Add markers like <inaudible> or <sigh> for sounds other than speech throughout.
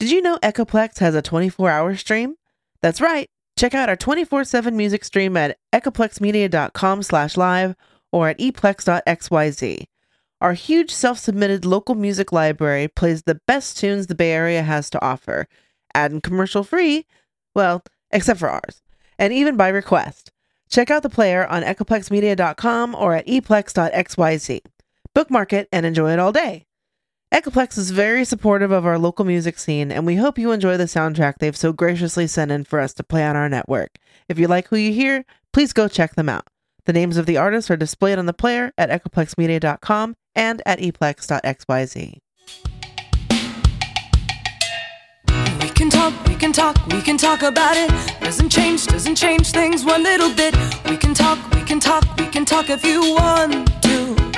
Did you know Echoplex has a 24 hour stream? That's right. Check out our 24 7 music stream at echoplexmedia.com slash live or at eplex.xyz. Our huge self submitted local music library plays the best tunes the Bay Area has to offer, ad and commercial free, well, except for ours, and even by request. Check out the player on echoplexmedia.com or at eplex.xyz. Bookmark it and enjoy it all day. Echoplex is very supportive of our local music scene, and we hope you enjoy the soundtrack they've so graciously sent in for us to play on our network. If you like who you hear, please go check them out. The names of the artists are displayed on the player at echoplexmedia.com and at eplex.xyz. We can talk, we can talk, we can talk about it. Doesn't change, doesn't change things one little bit. We can talk, we can talk, we can talk if you want to.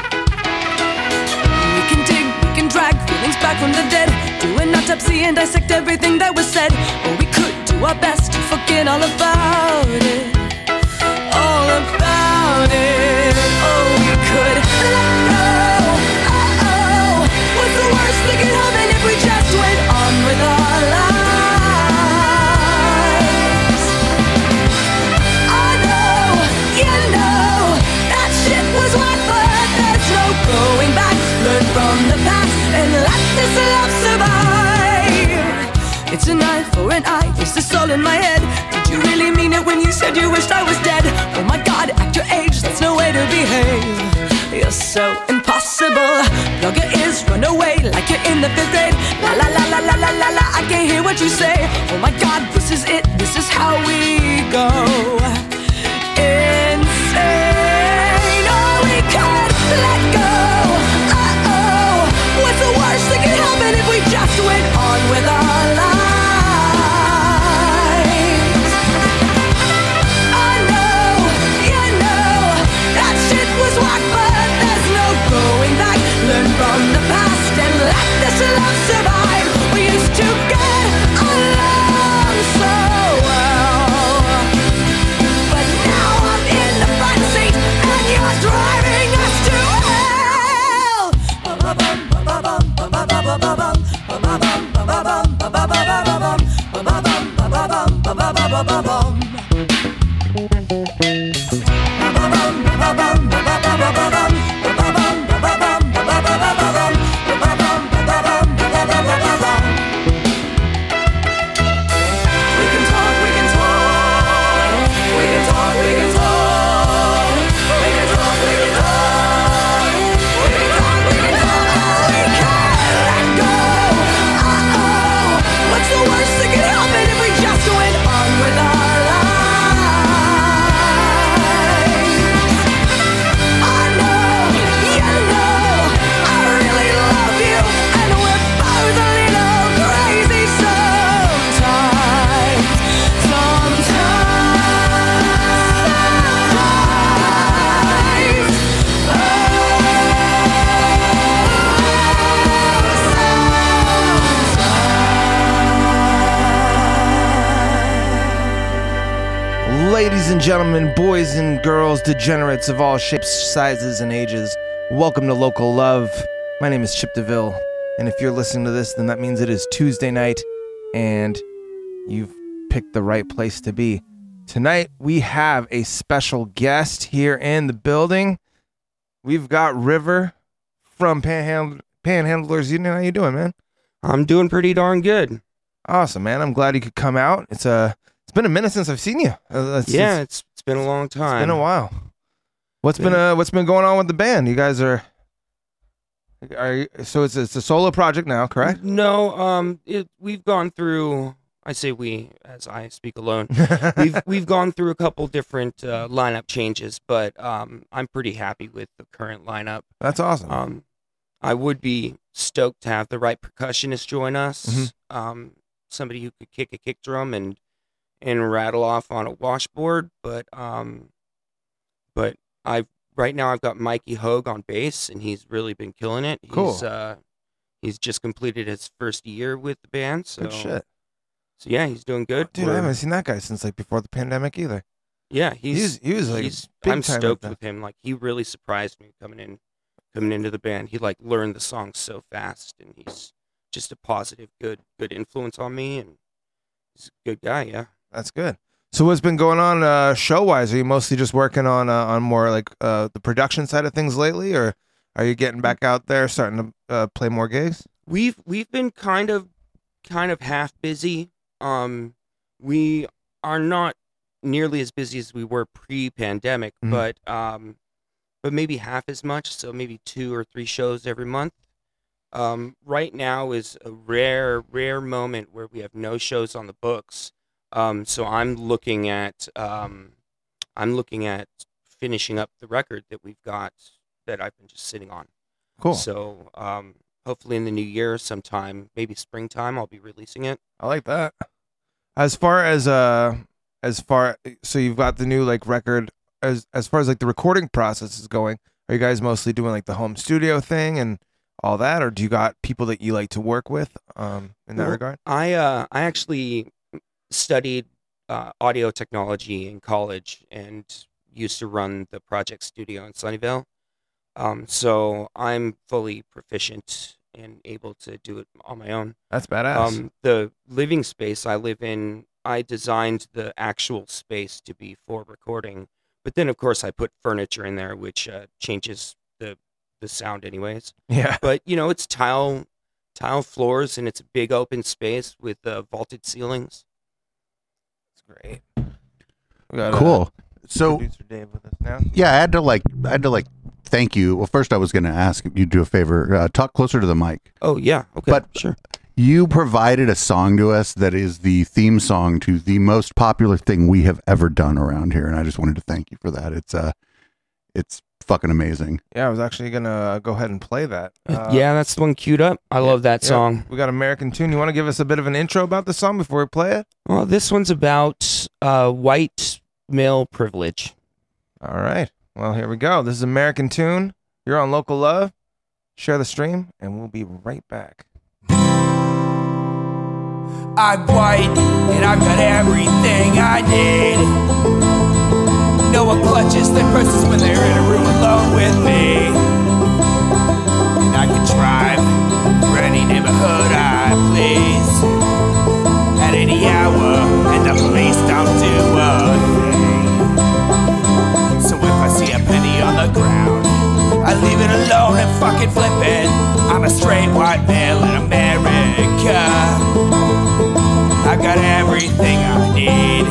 Drag feelings back from the dead. Do an autopsy and dissect everything that was said. Or we could do our best to forget all about it. All about it. Oh, we could let go. Oh, oh. What's the worst that could happen if we just went on with our It's an eye for an eye, it's the soul in my head. Did you really mean it when you said you wished I was dead? Oh my god, at your age, that's no way to behave. You're so impossible. Plug your ears, run away like you're in the fifth grade. La la la la la la la la, I can't hear what you say. Oh my god, this is it, this is how we go. Insane. We and gentlemen, boys and girls, degenerates of all shapes, sizes, and ages, welcome to Local Love. My name is Chip DeVille, and if you're listening to this, then that means it is Tuesday night, and you've picked the right place to be. Tonight, we have a special guest here in the building. We've got River from Panhandl- Panhandlers Union. How you doing, man? I'm doing pretty darn good. Awesome, man. I'm glad you could come out. It's a it's been a minute since I've seen you. Uh, it's- yeah, it's- it's it's been a long time. It's been a while. What's been Been- uh what's been going on with the band? You guys are are you, so it's it's a solo project now, correct? No, um, it, we've gone through. I say we, as I speak alone. <laughs> we've we've gone through a couple different uh, lineup changes, but um, I'm pretty happy with the current lineup. That's awesome. Um, I would be stoked to have the right percussionist join us. Mhm. Um, somebody who could kick a kick drum and and rattle off on a washboard, but um, but I've right now I've got Mikey Hogue on bass, and he's really been killing it. Cool. He's uh, he's just completed his first year with the band, so Good shit. so yeah, he's doing good. Dude, I We're- haven't seen that guy since like before the pandemic either. yeah, He's he's he was like he's I'm stoked with him. Like he really surprised me coming in coming into the band. He like learned the songs so fast and he's just a positive, good, good influence on me, and he's a good guy. Yeah. That's good. So what's been going on uh, show wise? Are you mostly just working on uh, on more like uh, the production side of things lately, or are you getting back out there, starting to uh, play more gigs? We've we've been kind of kind of half busy. Um, we are not nearly as busy as we were pre-pandemic, Mhm. but um, but maybe half as much. So maybe two or three shows every month. Um, right now is a rare rare moment where we have no shows on the books. Um, so I'm looking at um, I'm looking at finishing up the record that we've got that I've been just sitting on. Cool. So um, hopefully in the new year, sometime, maybe springtime, I'll be releasing it. I like that. As far as uh, as far so you've got the new like record. As as far as like the recording process is going, are you guys mostly doing like the home studio thing and all that, or do you got people that you like to work with um in that Well, regard? I uh, I actually studied uh, audio technology in college and used to run the project studio in Sunnyvale. Um, so I'm fully proficient and able to do it on my own. That's badass. Um, the living space I live in, I designed the actual space to be for recording, but then of course I put furniture in there, which uh, changes the the sound anyways. yeah. <laughs> But you know, it's tile tile floors and it's a big open space with uh, vaulted ceilings. Great. We got, uh, Cool. So producer Dave with us now. yeah, I had to like I had to like thank you. Well, first I was going to ask if you do a favor, uh, talk closer to the mic. Oh yeah, okay, But- sure. You provided a song to us that is the theme song to the most popular thing we have ever done around here, and I just wanted to thank you for that. It's uh, it's fucking amazing. Yeah, I was actually gonna uh, go ahead and play that. Uh, yeah, that's the one queued up. I love that yeah, song. We got American Tune. You want to give us a bit of an intro about the song before we play it? Well, this one's about uh, white male privilege. All right. Well, here we go. This is American Tune. You're on Local Love. Share the stream, and we'll be right back. I'm white and I've got everything I need. No one clutches their purses when they're in a room alone with me. And I can drive for any neighborhood I please at any hour, and the police don't do a thing. So if I see a penny on the ground, I leave it alone and fucking flip it. I'm a straight white male in America. I've got everything I need.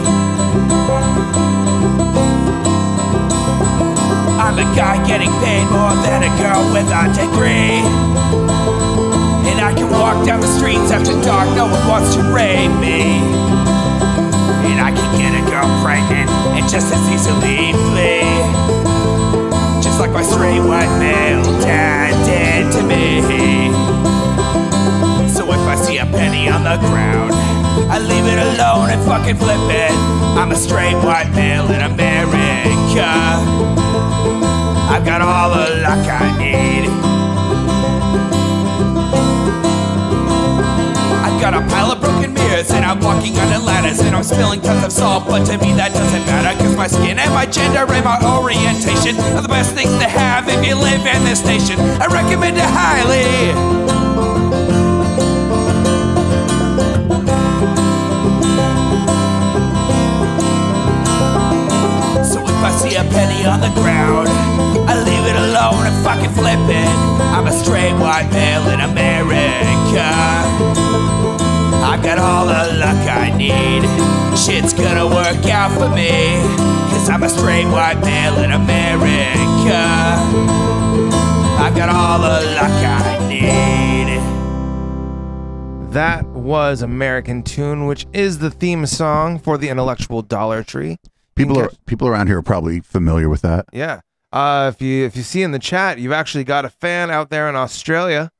I'm a guy getting paid more than a girl with a degree. And I can walk down the streets after dark, no one wants to rape me. And I can get a girl pregnant and just as easily flee. Just like my straight white male dad did to me. So if I see a penny on the ground, I leave it alone and fucking flip it. I'm a straight white male in America. I've got all the luck I need. I've got a pile of broken mirrors and I'm walking under ladders and I'm spilling tons of salt, but to me that doesn't matter cause my skin and my gender and my orientation are the best things to have if you live in this nation. I recommend it highly. I see a penny on the ground, I leave it alone and fucking flip it. I'm a straight white male in America. I've got all the luck I need. Shit's gonna work out for me. Cause I'm a straight white male in America. I've got all the luck I need. That was American Tune, which is the theme song for the Intellectual Dollar Tree. People are people around here are probably familiar with that. Yeah. Uh, if you if you see in the chat, you've actually got a fan out there in Australia,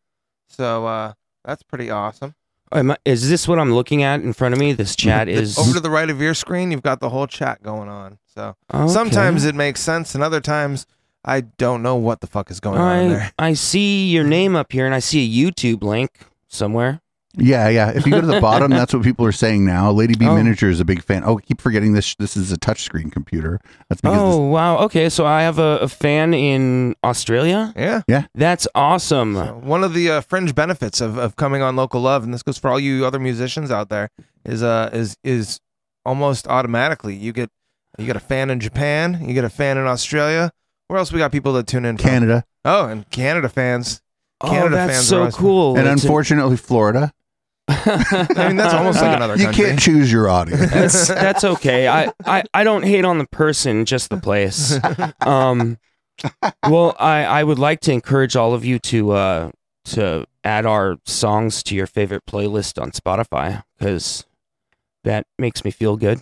so uh, that's pretty awesome. Am I, is this what I'm looking at in front of me? This chat is Over to the right of your screen, you've got the whole chat going on. So Okay. sometimes it makes sense, and other times I don't know what the fuck is going on there. I see your name up here and I see a YouTube link somewhere. Yeah, yeah. If you go to the bottom, <laughs> that's what people are saying now. Lady B Oh. Miniature is a big fan. Oh, I keep forgetting this. This is a touchscreen computer. That's because Oh wow. Okay, so I have a, a fan in Australia. Yeah. Yeah. That's awesome. So one of the uh, fringe benefits of, of coming on local love, and this goes for all you other musicians out there, is uh is is almost automatically you get you get a fan in Japan, you get a fan in Australia. Where else we got people that tune in? this from? Canada Oh, and Canada fans. oh, Canada that's fans are so always- cool. and It's a- unfortunately Florida. <laughs> I mean, that's almost like another You country. can't choose your audience. that's that's okay. I, I, I don't hate on the person, just the place. Um, well, I, I would like to encourage all of you to uh to add our songs to your favorite playlist on Spotify because that makes me feel good.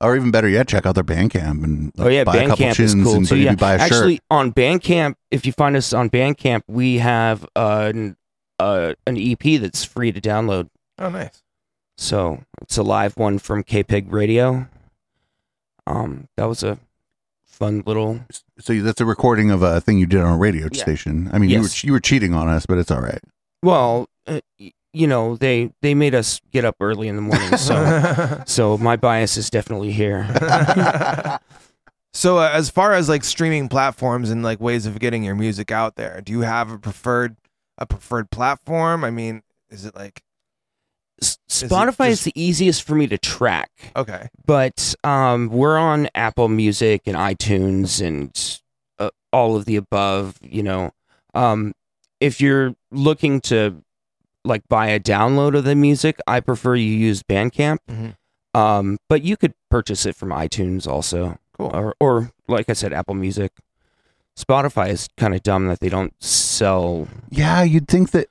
or even better yet, check out their Bandcamp and Oh yeah, buy a couple Bandcamp tunes is cool and too. maybe Yeah, buy a actually, shirt. on Bandcamp, if you find us on Bandcamp, we have uh, an uh, an EP that's free to download. Oh, nice. So it's a live one from KPIG Radio. Um, that was a fun little. So that's a recording of a thing you did on a radio Yeah. station. I mean, you were Yes. you were cheating on us, but it's all right. Well, uh, you know, they they made us get up early in the morning, so <laughs> so my bias is definitely here. <laughs> <laughs> so, uh, as far as like streaming platforms and like ways of getting your music out there, do you have a preferred a preferred platform? I mean, is it like Spotify is just- the easiest for me to track. okay? but um, we're on Apple Music and iTunes and uh, all of the above. You know, um, if you're looking to like buy a download of the music, I prefer you use Bandcamp. Mhm. Um, but you could purchase it from iTunes also, Cool. or or like I said, Apple Music. Spotify is kind of dumb that they don't sell. Yeah, you'd think that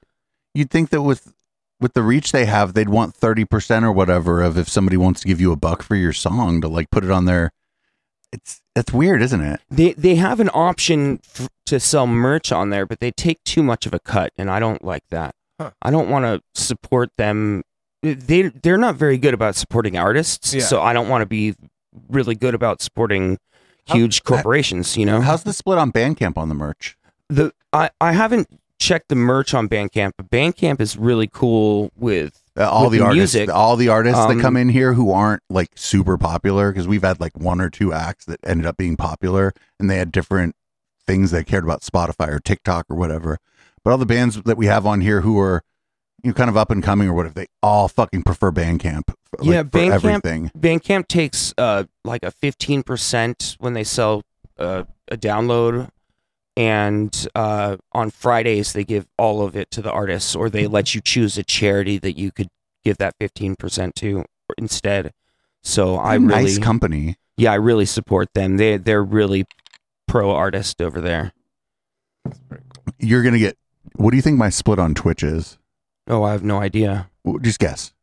you'd think that with with the reach they have, they'd want thirty percent or whatever of if somebody wants to give you a buck for your song to like put it on their. It's it's weird, isn't it? They they have an option f- to sell merch on there, but they take too much of a cut, and I don't like that. Huh. I don't want to support them. They they're not very good about supporting artists, Yeah. so I don't want to be really good about supporting huge How- corporations. You know, How's the split on Bandcamp on the merch? the I I haven't checked the merch on Bandcamp, but Bandcamp is really cool with Uh, all the, the artists, music, all the artists that um, come in here who aren't like super popular, because we've had like one or two acts that ended up being popular, and they had different things they cared about Spotify or TikTok or whatever. But all the bands that we have on here who are you know kind of up and coming or whatever, they all fucking prefer Bandcamp. like, Yeah, for Bandcamp- everything. Bandcamp takes uh like a fifteen percent when they sell uh, a download, and uh, on Fridays they give all of it to the artists, or they let you choose a charity that you could give that fifteen percent to instead. So I really, nice company. yeah, I really support them. They they're really pro artist over there. You're gonna get. What do you think my split on Twitch is? Oh, I have no idea. Just guess.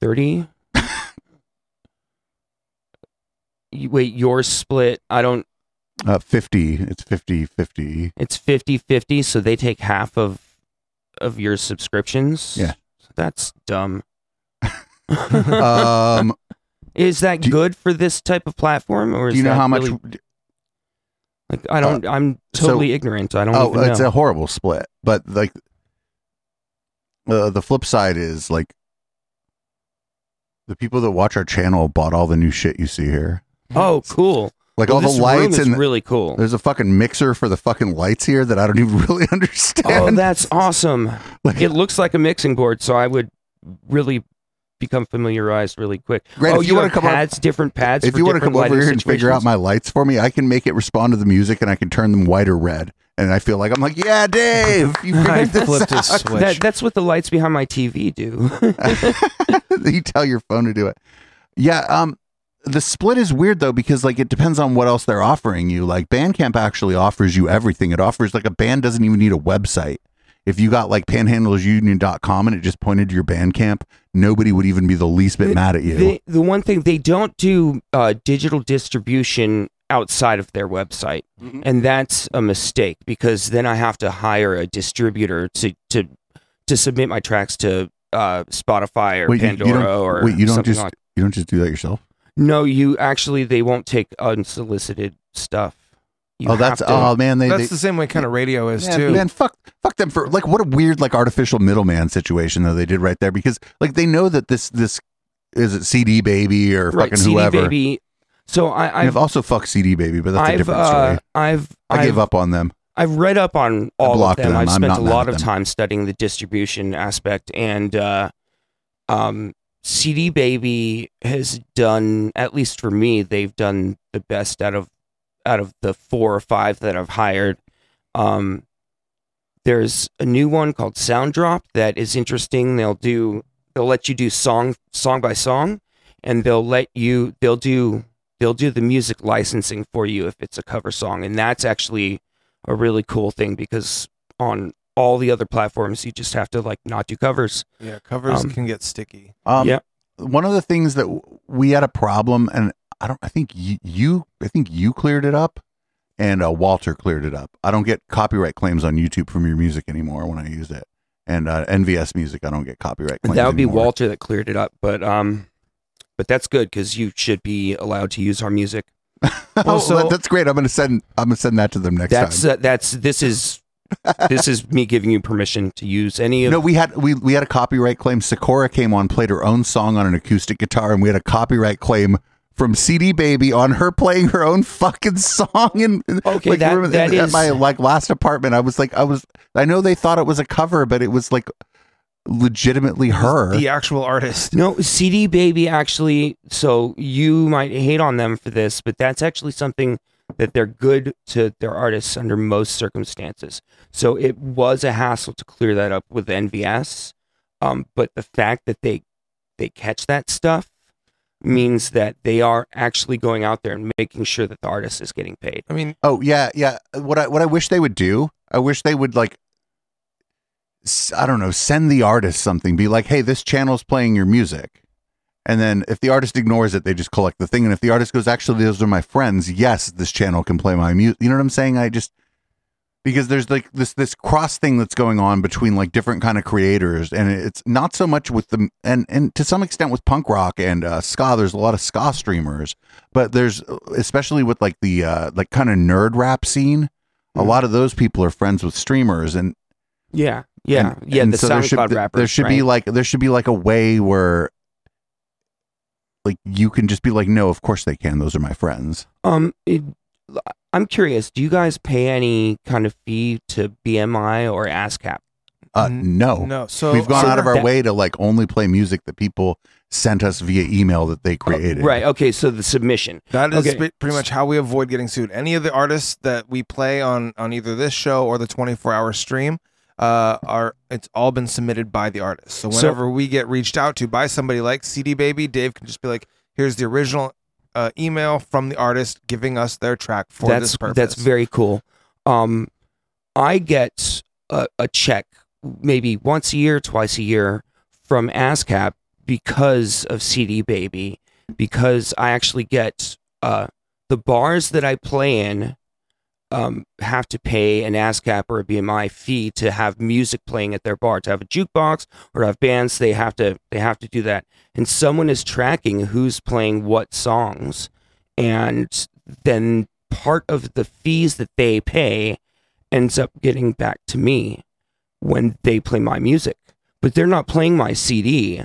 Thirty. <laughs> Wait, your split? I don't. Uh, 50. It's 50 50. It's 50-50, so they take half of of your subscriptions. Yeah. That's dumb. <laughs> um, is that good for this type of platform or is do you know how much? really- like I don't I'm so- totally ignorant. I don't Oh, it's know. a horrible split. But like, uh, the flip side is like, the people that watch our channel bought all the new shit you see here. oh, cool. Like Well, all the lights and really cool. there's a fucking mixer for the fucking lights here that I don't <laughs> even really understand. Oh, that's awesome. <laughs> Like- It looks like a mixing board, so I would really become familiarized really quick. Grant, oh, if you, you wanna have come up- pads, different pads. if for you want to come over lighting here and figure out my lights for me, I can make it respond to the music and I can turn them white or red. And I feel like I'm like, yeah, Dave, <laughs> you I figured this flipped his out. switch. That, that's what the lights behind my TV do. <laughs> you tell your phone to do it. Yeah, um the split is weird though because like it depends on what else they're offering you. Like Bandcamp actually offers you everything. It offers like a band doesn't even need a website. If you got like panhandlesunion.com and it just pointed to your Bandcamp, nobody would even be the least bit The- mad at you. They, the one thing they don't do uh, digital distribution outside of their website, Mhm. and that's a mistake because then I have to hire a distributor to to to submit my tracks to uh, Spotify or Wait, you- you Pandora don't- or wait, you don't something just- like. you don't just do that yourself. No, you actually they won't take unsolicited stuff. You oh, that's to- oh man, they, That's they the same way kind of radio is man, too. man, fuck, fuck them for like what a weird like artificial middleman situation though they did right there because like they know that this this is it CD baby or right, fucking CD whoever. Baby. So I, I've, I've also fucked CD baby, but that's a I've different uh, story. I've I I've, gave up on them. I've read up on all of them. them. I've I'm spent a lot of them. time studying the distribution aspect, and uh, um, CD Baby has done, at least for me, they've done the best out of out of the four or five that I've hired. Um, there's a new one called Soundrop that is interesting. They'll do they'll let you do song song by song, and they'll let you they'll do they'll do the music licensing for you if it's a cover song, and that's actually a really cool thing because on all the other platforms you just have to like not do covers. yeah, covers um, can get sticky. Um, Yeah. One of the things that w- we had a problem, and I don't, I think you, you I think you cleared it up, and uh, Walter cleared it up. I don't get copyright claims on YouTube from your music anymore when I use it, and uh, NVS music I don't get copyright claims. that would be anymore. Walter that cleared it up, but um, but that's good because you should be allowed to use our music. <laughs> oh, that's great. I'm gonna send I'm gonna send that to them next That's time. uh, that's this is <laughs> this is me giving you permission to use any of No, we had we we had a copyright claim. Sakura came on, played her own song on an acoustic guitar, and we had a copyright claim from CD Baby on her playing her own fucking song. And Okay, like, that- room- that at is- my like last apartment. I was like, I was, I know they thought it was a cover, but it was like legitimately her. The actual artist. No, CD Baby actually. So you might hate on them for this, but that's actually something that they're good to their artists under most circumstances. So it was a hassle to clear that up with NVS, um, but the fact that they they catch that stuff means that they are actually going out there and making sure that the artist is getting paid. I mean, Oh yeah, yeah. What I what I wish they would do, I wish they would like, s- I don't know, send the artist something. Be like, hey, this channel's playing your music, and then if the artist ignores it, they just collect the thing. And if the artist goes, actually, those are my friends. Yes, this channel can play my music. You know what I'm saying? I just because there's like this this cross thing that's going on between like different kind of creators, and it's not so much with the and and to some extent with punk rock and uh, ska. There's a lot of ska streamers, but there's especially with like the uh, like kind of nerd rap scene. A Mhm. lot of those people are friends with streamers, and Yeah, yeah, and- yeah. and the so there should, SoundCloud there rappers. should be like there should be like a way where like you can just be like, no, of course they can. Those are my friends. Um, it, I'm curious. Do you guys pay any kind of fee to BMI or ASCAP? Uh, no, no. So we've gone so out of our that- way to like only play music that people sent us via email that they created. Right. Okay. So the submission. That is Okay. pretty much how we avoid getting sued. Any of the artists that we play on on either this show or the 24 hour stream uh, are it's all been submitted by the artist. So So- whenever we get reached out to by somebody like CD Baby, Dave can just be like, "Here's the original uh, email from the artist giving us their track for that's this purpose." that's very cool. Um, I get a, a check maybe once a year, twice a year from ASCAP because of CD Baby, because I actually get uh, the bars that I play in um, have to pay an ASCAP or a BMI fee to have music playing at their bar. To have a jukebox or have bands, they have to they have to do that. And someone is tracking who's playing what songs, and then part of the fees that they pay ends up getting back to me when they play my music. But they're not playing my CD,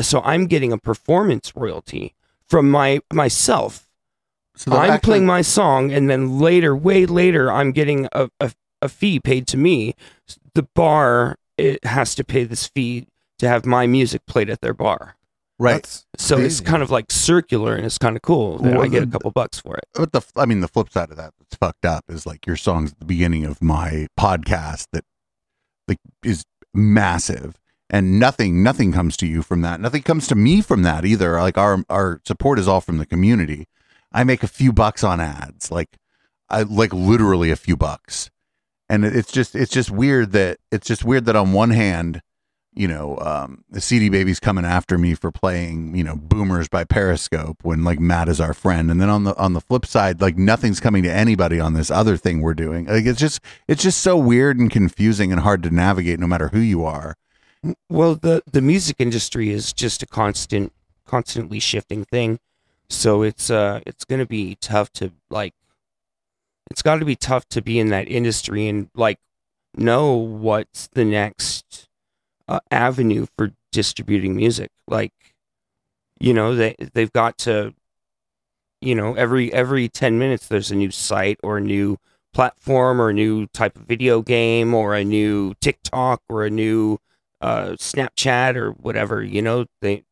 so I'm getting a performance royalty from my myself. So I'm actually- playing my song, and then later, way later, I'm getting a, a, a fee paid to me. The bar it has to pay this fee to have my music played at their bar. right. That's So it's kind of like circular, and it's kind of cool that Well, I get a couple bucks for it. But the I mean the flip side of that that's fucked up is like your songs at the beginning of my podcast that like is massive and nothing nothing comes to you from that. Nothing comes to me from that either. Like our our support is all from the community. I make a few bucks on ads. Like I like literally a few bucks. And it's just it's just weird that it's just weird that on one hand you know, um, the CD Baby's coming after me for playing, you know, Boomers by Periscope when like Matt is our friend, and then on the on the flip side, like nothing's coming to anybody on this other thing we're doing. Like it's just it's just so weird and confusing and hard to navigate, no matter who you are. Well, the the music industry is just a constant, constantly shifting thing. So it's uh it's gonna be tough to like it's got to be tough to be in that industry and like know what's the next uh, avenue for distributing music. Like, you know, they they've got to, you know, every every ten minutes there's a new site or a new platform or a new type of video game or a new TikTok or a new uh, Snapchat or whatever. You know, they,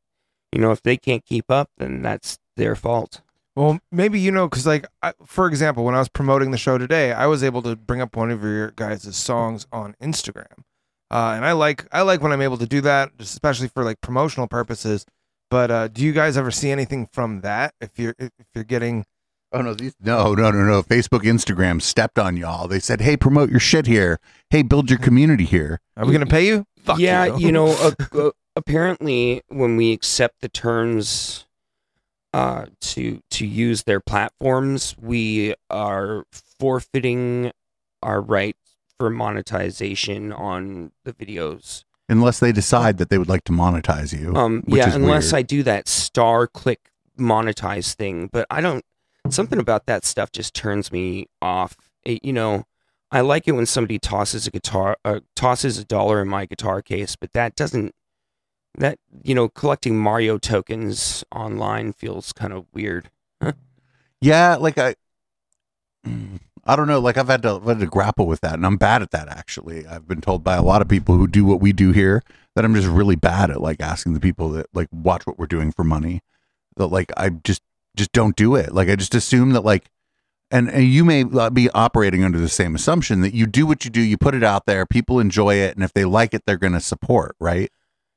you know, if they can't keep up, then that's their fault. Well, maybe you know, because like, I, for example, when I was promoting the show today, I was able to bring up one of your guys' songs on Instagram, uh, and I like I like when I'm able to do that, especially for like promotional purposes. But uh, do you guys ever see anything from that? If you're if you're getting Oh no, these no, no, no, no. Facebook, Instagram stepped on y'all. They said, "Hey, promote your shit here. Hey, build your community here." Are we gonna pay you? Fuck yeah, you. you, know, <laughs> uh, uh, apparently when we accept the terms uh, to to use their platforms, we are forfeiting our right for monetization on the videos. Unless they decide that they would like to monetize you. Um, yeah, unless weird. I do that star click monetize thing, but I don't. Something about that stuff just turns me off. It- you know, I like it when somebody tosses a guitar, uh, tosses a dollar in my guitar case, but that doesn't. That you know, collecting Mario tokens online feels kind of weird. Yeah, like I, I don't know. Like I've had to I've had to grapple with that, and I'm bad at that. Actually, I've been told by a lot of people who do what we do here that I'm just really bad at like asking the people that like watch what we're doing for money. That like I just just don't do it. Like I just assume that like, and, and you may be operating under the same assumption that you do what you do, you put it out there, people enjoy it, and if they like it, they're going to support, right?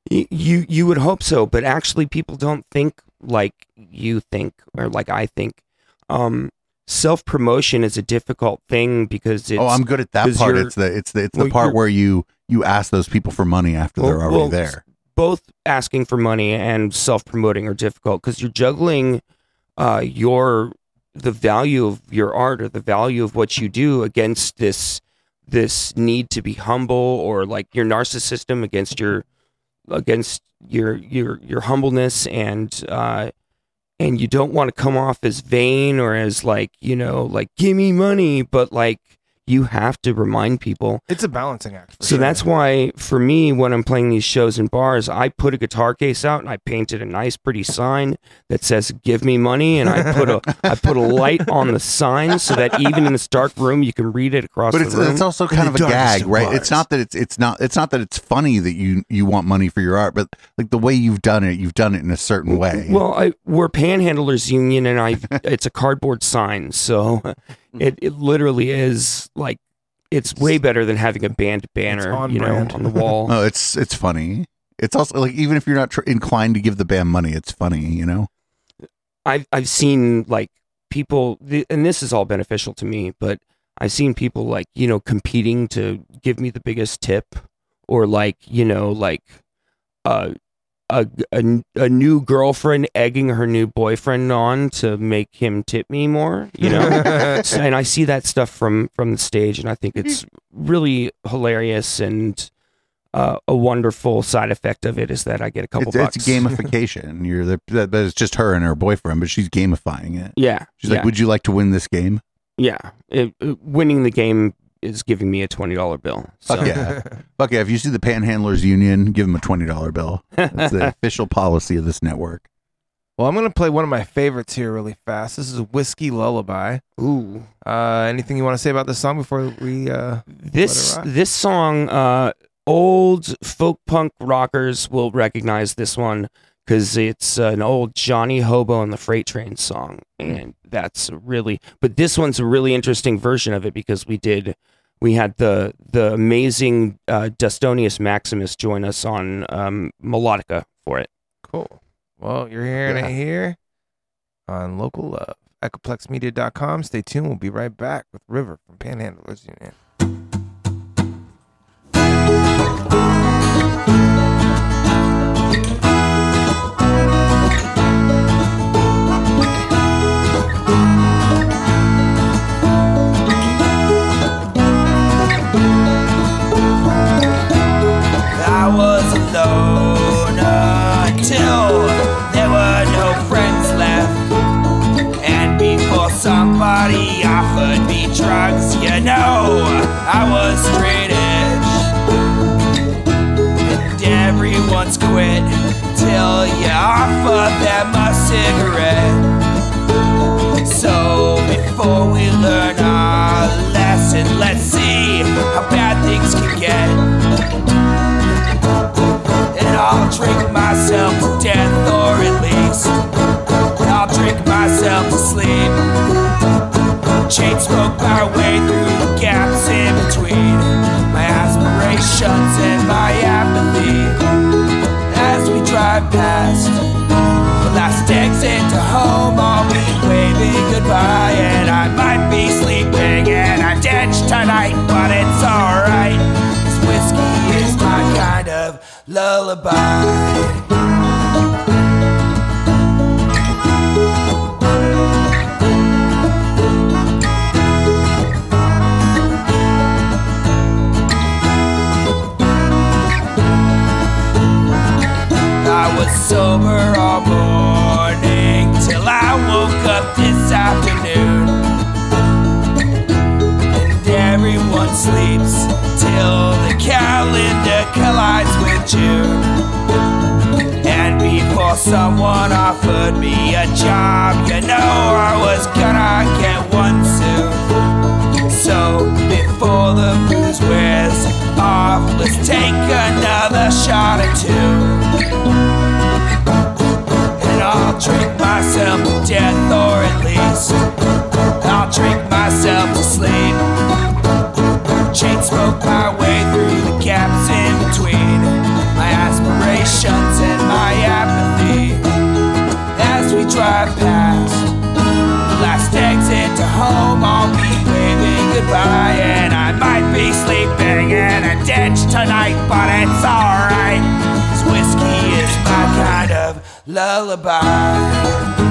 You you would hope so, but actually, people don't think like you think or like I think. Um, Self promotion is a difficult thing because it's oh, I'm good at that part. It's the it's the it's well, the part where you you ask those people for money after Well- they're already well, there. both asking for money and self promoting are difficult because you're juggling uh, your the value of your art or the value of what you do against this this need to be humble or like your narcissism against your against your your your humbleness and uh and you don't want to come off as vain or as like you know like give me money but like you have to remind people It's a balancing act. so sure. that's why, for me, when I'm playing these shows in bars, I put a guitar case out and I painted a nice, pretty sign that says "Give me money," and I put a <laughs> I put a light on the sign so that even in this dark room, you can read it across But the it's room. it's also kind the of a gag, right? bars. It's not that it's it's not it's not that it's funny that you you want money for your art, but like the way you've done it, you've done it in a certain way. Well, I, we're Panhandlers Union, and I <laughs> it's a cardboard sign, so it, it literally is like it's way better than having a band banner, on you know, brand. on the wall. <laughs> oh, it's it's funny. It's also like even if you're not tr- inclined to give the band money, it's funny, you know. I've I've seen like people, and this is all beneficial to me, but I've seen people like you know competing to give me the biggest tip, or like you know like uh, a a a new girlfriend egging her new boyfriend on to make him tip me more, you know. <laughs> So- and I see that stuff from from the stage, and I think it's really hilarious and. Uh, a wonderful side effect of it is that I get a couple It's, bucks. it's gamification. <laughs> You're the that, that it's just her and her boyfriend, but she's gamifying it. Yeah, She's yeah. like, "Would you like to win this game?" Yeah, it, it- winning the game is giving me a twenty dollar bill. So Fuck yeah, <laughs> fuck yeah! If you see the Panhandlers Union, give them a twenty dollar bill. That's the <laughs> official policy of this network. Well, I'm gonna play one of my favorites here really fast. This is Whiskey Lullaby. ooh, Uh, anything you want to say about this song before we? Uh, this Let it rock. this song, uh, old folk punk rockers will recognize this one because it's an old Johnny Hobo and the Freight Train song, and that's really. But this one's a really interesting version of it because we did. We had the the amazing uh, Dustonius Maximus join us on um, Melodica for it. cool. Well, you're hearing Yeah. it here on Local Love. EchoplexMedia.com. Stay tuned. We'll be right back with River from Panhandlers Union. No friends left. And before somebody offered me drugs, I was straight edge. And everyone's quit till you offer them a cigarette. So before we learn our lesson, let's see how bad things can get. And I'll drink myself to death, or at least I'll drink myself to sleep. Chain smoke my way through the gaps in between my aspirations and my apathy. As we drive past the last exit to home, I'll be waving goodbye, and I might be sleeping in a ditch tonight, but it's alright. 'cause whiskey is my kind of lullaby. June. And before someone offered me a job, you know I was gonna get one soon. So before the booze wears off, let's take another shot or two. And I'll drink myself to death, or at least aspirations and my apathy. As we drive past the last exit to home, I'll be waving goodbye, and I might be sleeping in a ditch tonight, but it's alright. Cause whiskey is my kind of lullaby.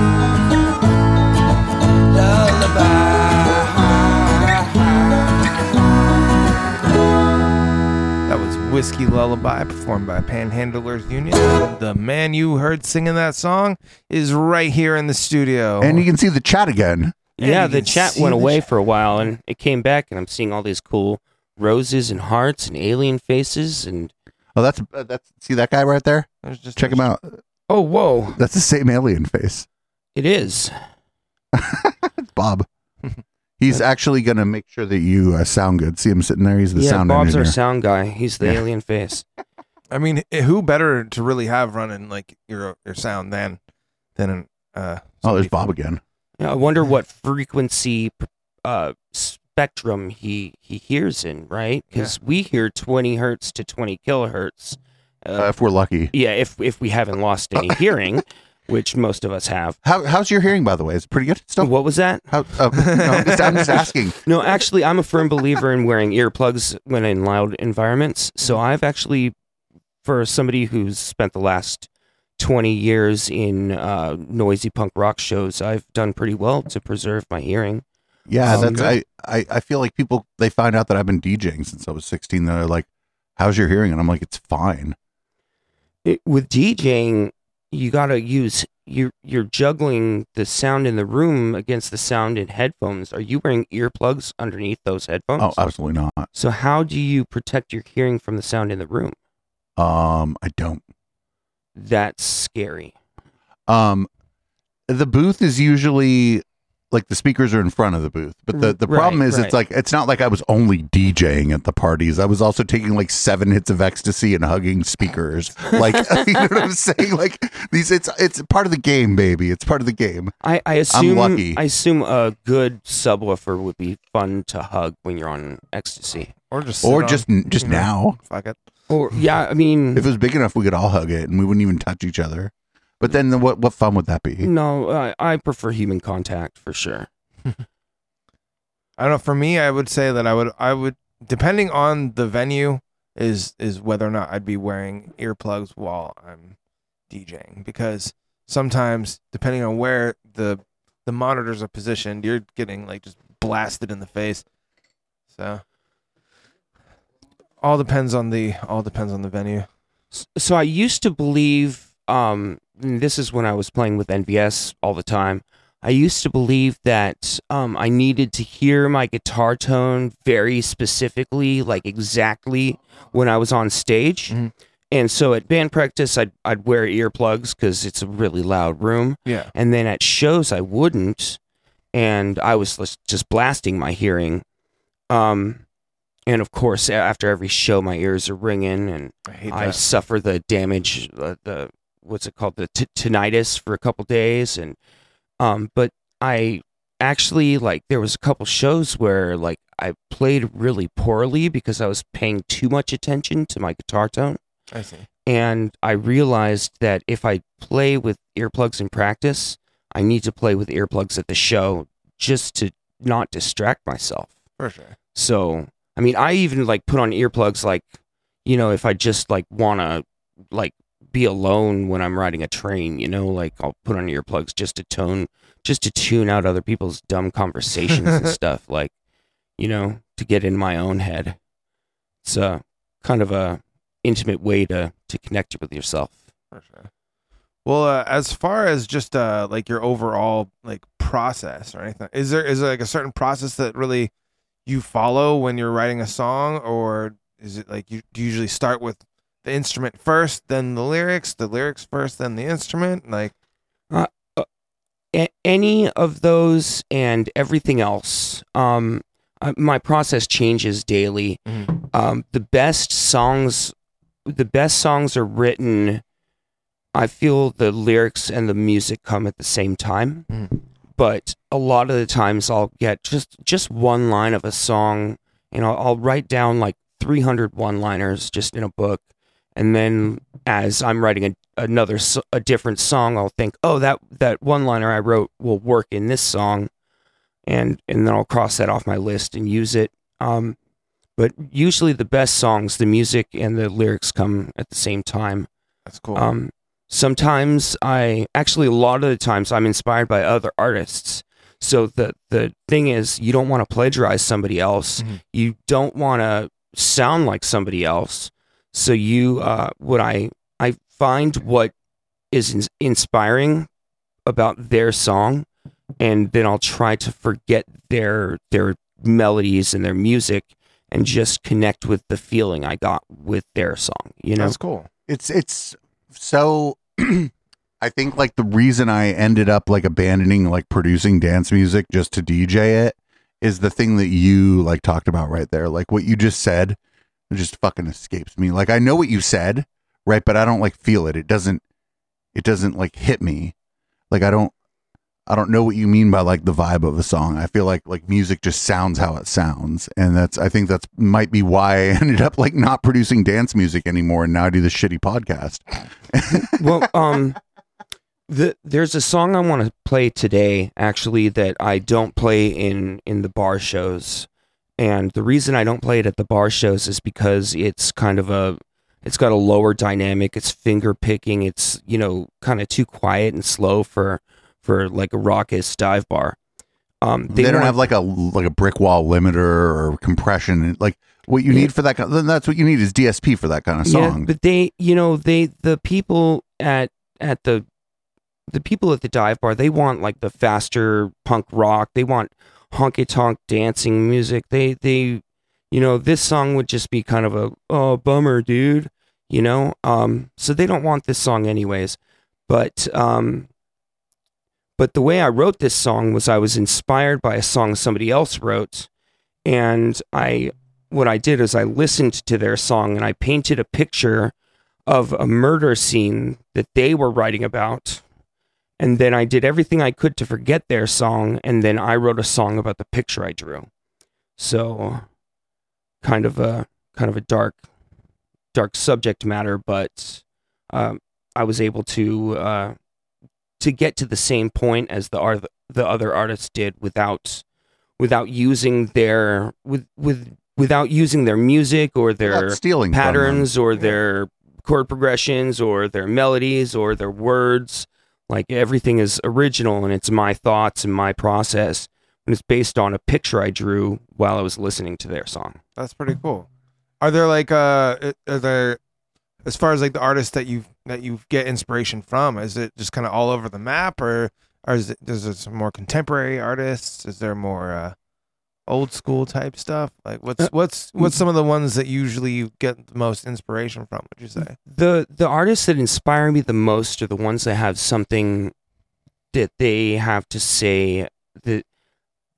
Whiskey Lullaby, performed by Panhandlers Union. The man you heard singing that song is right here in the studio. And you can see the chat again. Yeah, Yeah, the chat went the away chat. for a while and it came back, and I'm seeing all these cool roses and hearts and alien faces. And Oh, that's uh, that's see that guy right there. Just Check him out. oh, whoa, That's the same alien face. It's <laughs> Bob. <laughs> He's actually gonna make sure that you uh, sound good. See him sitting there. He's the yeah, sound Bob's engineer. our sound guy. He's the Yeah. alien face. I mean, who better to really have running like your your sound than than uh? oh, there's Bob from- again. Yeah, I wonder what frequency uh, spectrum he he hears in, right? Because we hear 20 hertz to 20 kilohertz. Uh, if we're lucky. Yeah, if if we haven't lost any <laughs> hearing, which most of us have. How, how's your hearing, by the way? Is it pretty good still? What was that? How, uh, no, I'm, just, I'm just <laughs> asking. No, actually, I'm a firm believer in wearing earplugs when in loud environments. So I've actually, for somebody who's spent the last 20 years in uh, noisy punk rock shows, I've done pretty well to preserve my hearing. Yeah, Um, that's I, I. I feel like people they find out that I've been DJing since I was 16. They're like, "How's your hearing?" And I'm like, "It's fine." It, with DJing, you got to use you're you're juggling the sound in the room against the sound in headphones. Are you wearing earplugs underneath those headphones? Oh, absolutely not. so how do you protect your hearing from the sound in the room? Um, I don't. That's scary. Um, the booth is usually like the speakers are in front of the booth, but the the Right, problem is right. it's like it's not like I was only DJing at the parties. I was also taking like seven hits of ecstasy and hugging speakers. <laughs> Like <laughs> you know what I'm saying? Like these, it's it's part of the game, baby. It's part of the game. I, I assume lucky. I assume a good subwoofer would be fun to hug when you're on ecstasy. or just Or sit just on, just you know, now. Fuck it. Or yeah, I mean, If it was big enough, we could all hug it and we wouldn't even touch each other. But then, the, what what fun would that be? no, I, I prefer human contact for sure. <laughs> I don't know. For me, I would say that I would I would depending on the venue is is whether or not I'd be wearing earplugs while I'm DJing because sometimes depending on where the the monitors are positioned, you're getting like just blasted in the face. So all depends on the all depends on the venue. So I used to believe, um, and this is when I was playing with NVS all the time. I used to believe that um, I needed to hear my guitar tone very specifically, like exactly when I was on stage. Mhm. And so at band practice, I'd, I'd wear earplugs because it's a really loud room. Yeah. And then at shows, I wouldn't. And I was just blasting my hearing. Um, and of course, after every show, my ears are ringing and I I suffer the damage, uh, the what's it called, the t- tinnitus for a couple days, and um, but I actually like there was a couple shows where like I played really poorly because I was paying too much attention to my guitar tone, I see. and I realized that if I play with earplugs in practice, I need to play with earplugs at the show just to not distract myself. For sure. So, I mean, I even like put on earplugs, like, you know, if I just like want to like be alone when I'm riding a train, you know, like I'll put on earplugs just to tone, just to tune out other people's dumb conversations and <laughs> stuff, like, you know, to get in my own head. It's a kind of a intimate way to to connect with yourself. For sure. Well, uh, as far as just uh, like your overall like process or anything, is there is there like a certain process that really you follow when you're writing a song, or is it like you do you usually start with the instrument first, then the lyrics, the lyrics first, then the instrument? Like, a- any of those and everything else um uh, my process changes daily Mhm. um the best songs the best songs are written i feel the lyrics and the music come at the same time Mhm. but a lot of the times i'll get just just one line of a song and i'll, I'll write down like 300 one liners just in a book and then as i'm writing a, another a different song i'll think oh that that one liner i wrote will work in this song and and then i'll cross that off my list and use it um but usually the best songs the music and the lyrics come at the same time that's cool. um, sometimes I actually a lot of the times I'm inspired by other artists. So the the thing is, you don't want to plagiarize somebody else. Mhm. You don't want to sound like somebody else. So you, uh, what I I find what is ins- inspiring about their song, and then I'll try to forget their their melodies and their music, and just connect with the feeling I got with their song. You know, that's cool. it's it's so <clears throat> I think like the reason I ended up like abandoning like producing dance music just to DJ it is the thing that you like talked about right there. Like what you just said it just fucking escapes me. Like I know what you said, right, but I don't like feel it. It doesn't it doesn't like hit me. Like I don't I don't know what you mean by like the vibe of a song. I feel like like music just sounds how it sounds, and that's I think that's might be why I <laughs> ended up like not producing dance music anymore, and now I do this shitty podcast. <laughs> well, um, the there's a song I want to play today actually that I don't play in in the bar shows, and the reason I don't play it at the bar shows is because it's kind of a it's got a lower dynamic. It's finger picking. It's you know kind of too quiet and slow for for like a raucous dive bar. Um, They, don't want- have like a like a brick wall limiter or compression. Like what you Yeah. need for that, kind then that's what you need is DSP for that kind of song. Yeah, but they, you know, they the people at at the the people at the dive bar, they want like the faster punk rock. They want honky tonk dancing music. They they you know, this song would just be kind of a oh bummer, dude. You know? Um so they don't want this song anyways. But um but the way I wrote this song was I was inspired by a song somebody else wrote and I what I did is I listened to their song and I painted a picture of a murder scene that they were writing about. And then I did everything I could to forget their song. And then I wrote a song about the picture I drew. So kind of a kind of a dark, dark subject matter, but um, I was able to uh, to get to the same point as the art the other artists did without without using their with with without using their music or their Without stealing patterns or their chord progressions or their melodies or their words. Like everything is original and it's my thoughts and my process. And it's based on a picture I drew while I was listening to their song. That's pretty cool. Are there like uh are there as far as like the artists that you that you get inspiration from, is it just kind of all over the map or Or is it, is there some more contemporary artists? Is there more uh, old school type stuff? Like what's Uh, what's what's some of the ones that usually you get the most inspiration from? Would you say? the the artists that inspire me the most are the ones that have something that they have to say that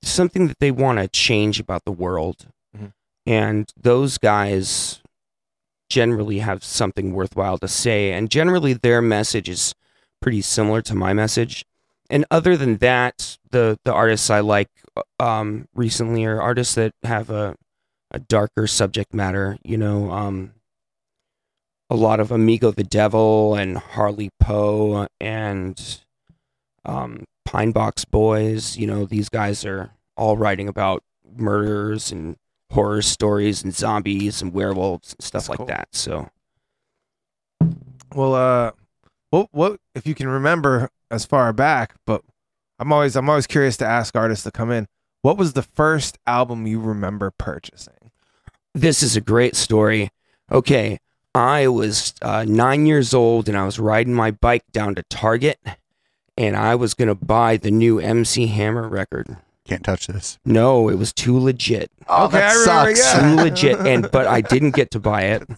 something that they want to change about the world Mhm. and those guys generally have something worthwhile to say and generally their message is pretty similar to my message and other than that the the artists i like um recently are artists that have a a darker subject matter you know um a lot of Amigo the Devil and Harley Poe and um, Pine Box Boys. You know, these guys are all writing about murders and horror stories and zombies and werewolves and stuff That's like cool. that. So Well, uh, what what if you can remember as far back? But I'm always I'm always curious to ask artists to come in. What was the first album you remember purchasing? this is a great story. Okay, I was uh, nine years old and I was riding my bike down to Target and I was going to buy the new MC Hammer record. Can't touch this. No, it was too legit. Oh, Okay, that I remember, sucks. yeah. too legit and but i didn't get to buy it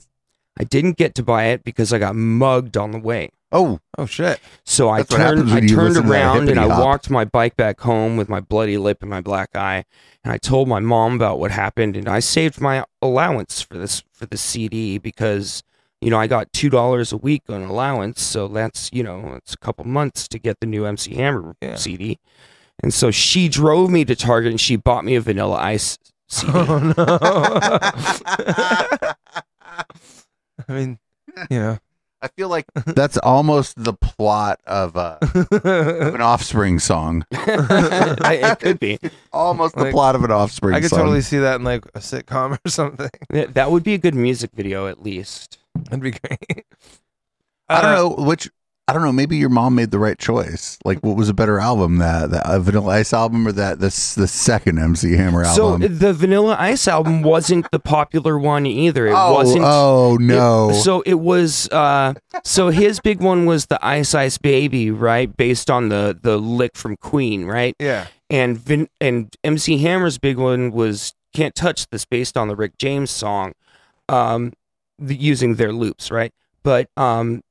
i didn't get to buy it because i got mugged on the way Oh, Oh shit! so i That's turned i turned listen to that around and i hop. walked my bike back home with my bloody lip and my black eye and i told my mom about what happened and i saved my allowance for this for the cd because you know i got two dollars a week on allowance so that's you know it's a couple months to get the new mc hammer Yeah. cd and so she drove me to target and she bought me a vanilla ice cd <laughs> Oh no! <laughs> <laughs> I mean, you know. I feel like <laughs> that's almost the plot of, uh, of an Offspring song. <laughs> I, it could be. <laughs> Almost the Like, plot of an Offspring I could song. totally see that in like a sitcom or something. That that would be a good music video, at least. That'd be great. I Uh, don't know which. I don't know. Maybe your mom made the right choice. Like, what was a better album, that the uh, Vanilla Ice album or that this the second MC Hammer album? So the Vanilla Ice album wasn't the popular one either. It oh, wasn't. oh it- no! so it was. Uh, so his big one was the Ice Ice Baby, right? Based on the the lick from Queen, right? Yeah. And Vin, and MC Hammer's big one was Can't Touch This, based on the Rick James song, um, the, using their loops, right? But um,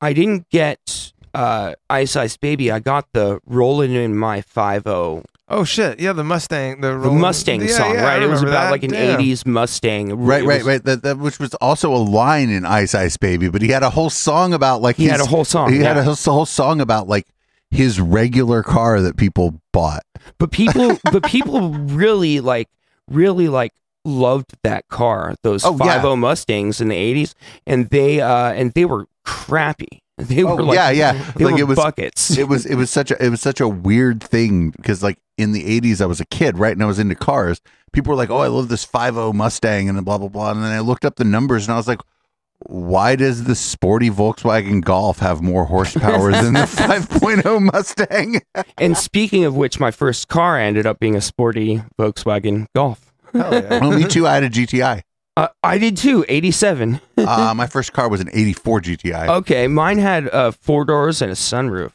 I didn't get uh, Ice Ice Baby. I got the Rollin' in My Five O, Oh shit! Yeah, the Mustang, the, the Mustang Yeah, song, yeah, right? It was about that. like an Damn. '80s Mustang. Right, right, was- right. That, that which was also a line in Ice Ice Baby, but he had a whole song about like He his, had a whole song. he had a whole, whole song about like his regular car that people bought. but people, <laughs> but people really like, really like loved that car. Those Oh, yeah. five O Mustangs in the '80s, and they uh and they were crappy. <laughs> They Oh, were like, yeah, yeah. They Like were it was buckets. <laughs> it was it was such a it was such a weird thing because like in the 80s I was a kid right and I was into cars people were like oh I love this 50 Mustang and blah blah blah and then I looked up the numbers and I was like why does the sporty Volkswagen Golf have more horsepower than the <laughs> 5.0 Mustang and speaking of which, my first car ended up being a sporty Volkswagen Golf. Hell yeah. oh, me too I had a GTI Uh, I did too. '87. uh, <laughs> my first car was an 84 GTI Okay, mine had uh, four doors and a sunroof.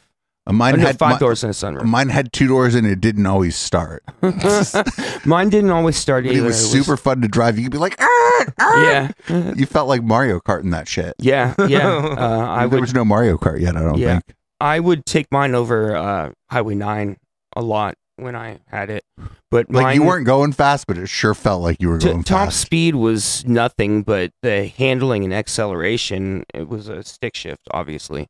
Uh, mine no, had five mi- doors and a sunroof. mine had two doors and it didn't always start <laughs> Mine didn't always start but either. it was super fun to drive you could be like "Ah, ah." Yeah, you felt like Mario Kart in that shit yeah, yeah. <laughs> Uh, I there would, was no Mario Kart yet I don't Yeah. think I would take mine over uh, Highway Nine a lot when I had it, but Like mine, you weren't going fast, but it sure felt like you were going. t- going top fast. speed was nothing, but the handling and acceleration it was a stick shift, obviously.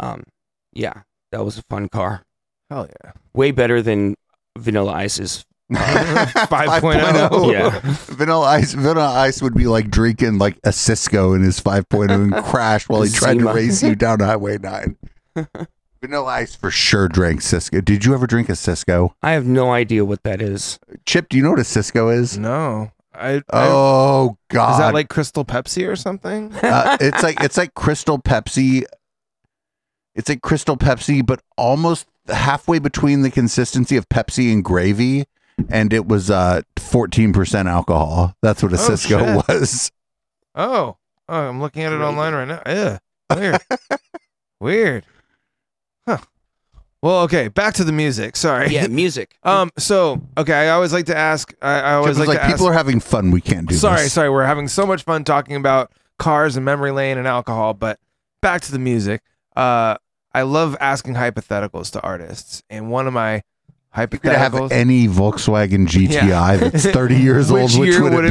Um, yeah, that was a fun car. Hell yeah. Way better than Vanilla Ice's. <laughs> Uh, 5.0. Yeah. Vanilla Ice. Vanilla Ice would be like drinking like a Cisco in his 5.0 and <laughs> crash while he tried to race you <laughs> down Highway 9. Vanilla Ice for sure drank Cisco. Did you ever drink a Cisco? I have no idea what that is. Chip, do you know what a Cisco is? No. I, I Oh God! is that like Crystal Pepsi or something? <laughs> uh, it's like it's like Crystal Pepsi. It's like Crystal Pepsi, but almost halfway between the consistency of Pepsi and gravy, and it was uh fourteen percent alcohol. That's what a Oh, Cisco shit. was. Oh. Oh, I'm looking at it Gravy. online right now. Yeah. Weird. <laughs> Weird. Huh. Well, okay, back to the music. Sorry. Yeah, <laughs> music. Um. So, okay, I always like to ask. I, I always Chip was like, like, to people ask. are having fun. We can't do sorry, this. sorry. We're having so much fun talking about cars and memory lane and alcohol, but back to the music. Uh, I love asking hypotheticals to artists, and one of my You could have hypotheticals. any Volkswagen <laughs> GTI that's 30 <laughs> years old. Which year would, it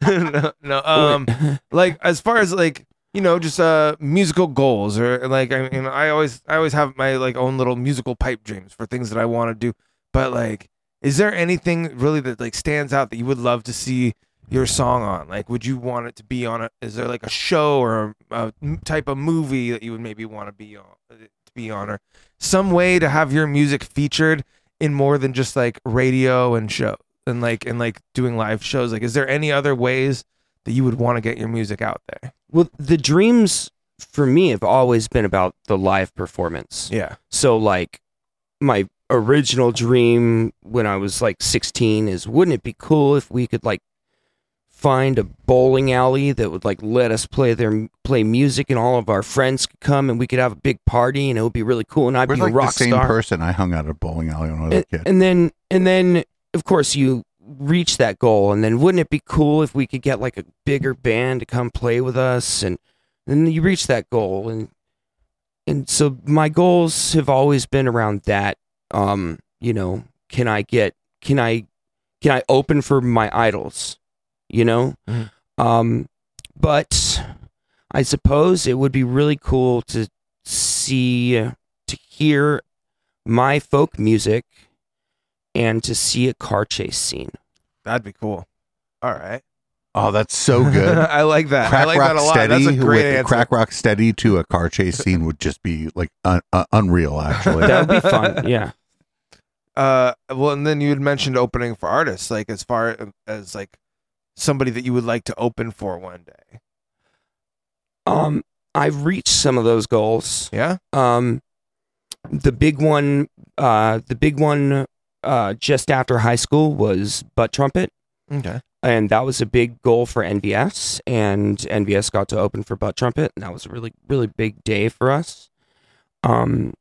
be? no, no. Um, like as far as like you know, just uh musical goals or like I mean, I always I always have my like own little musical pipe dreams for things that I want to do. But like, is there anything really that like stands out that you would love to see your song on? Like, would you want it to be on a? Is there like a show or a type of movie that you would maybe want to be on? To be on or some way to have your music featured in more than just like radio and show and like and like doing live shows like is there any other ways that you would want to get your music out there Well, the dreams for me have always been about the live performance. yeah So like my original dream when I was like 16 is wouldn't it be cool if we could like find a bowling alley that would like let us play their play music and all of our friends could come and we could have a big party and it would be really cool and I'd We're be like a rock the same star. person. I hung out at a bowling alley when I was a kid. and then and then of course you reach that goal? And then wouldn't it be cool if we could get like a bigger band to come play with us? And then you reach that goal. And and so my goals have always been around that um you know can i get can i can i open for my idols you know? Mhm. um but i suppose it would be really cool to see to hear my folk music and to see a car chase scene. That'd be cool. All right. Oh, that's so <laughs> good. i like that. I like Rock that a lot. Steady that's a great with answer. Crack Rock Steady to a car chase scene would just be like un- uh, unreal, actually. that would be fun <laughs> yeah. Uh well and then you had mentioned opening for artists like as far as like somebody that you would like to open for one day. Um i've reached some of those goals. Yeah? Um the big one uh the big one uh just after high school was butt trumpet. Okay. And that was a big goal for NVS and NVS got to open for butt trumpet and that was a really really big day for us. Um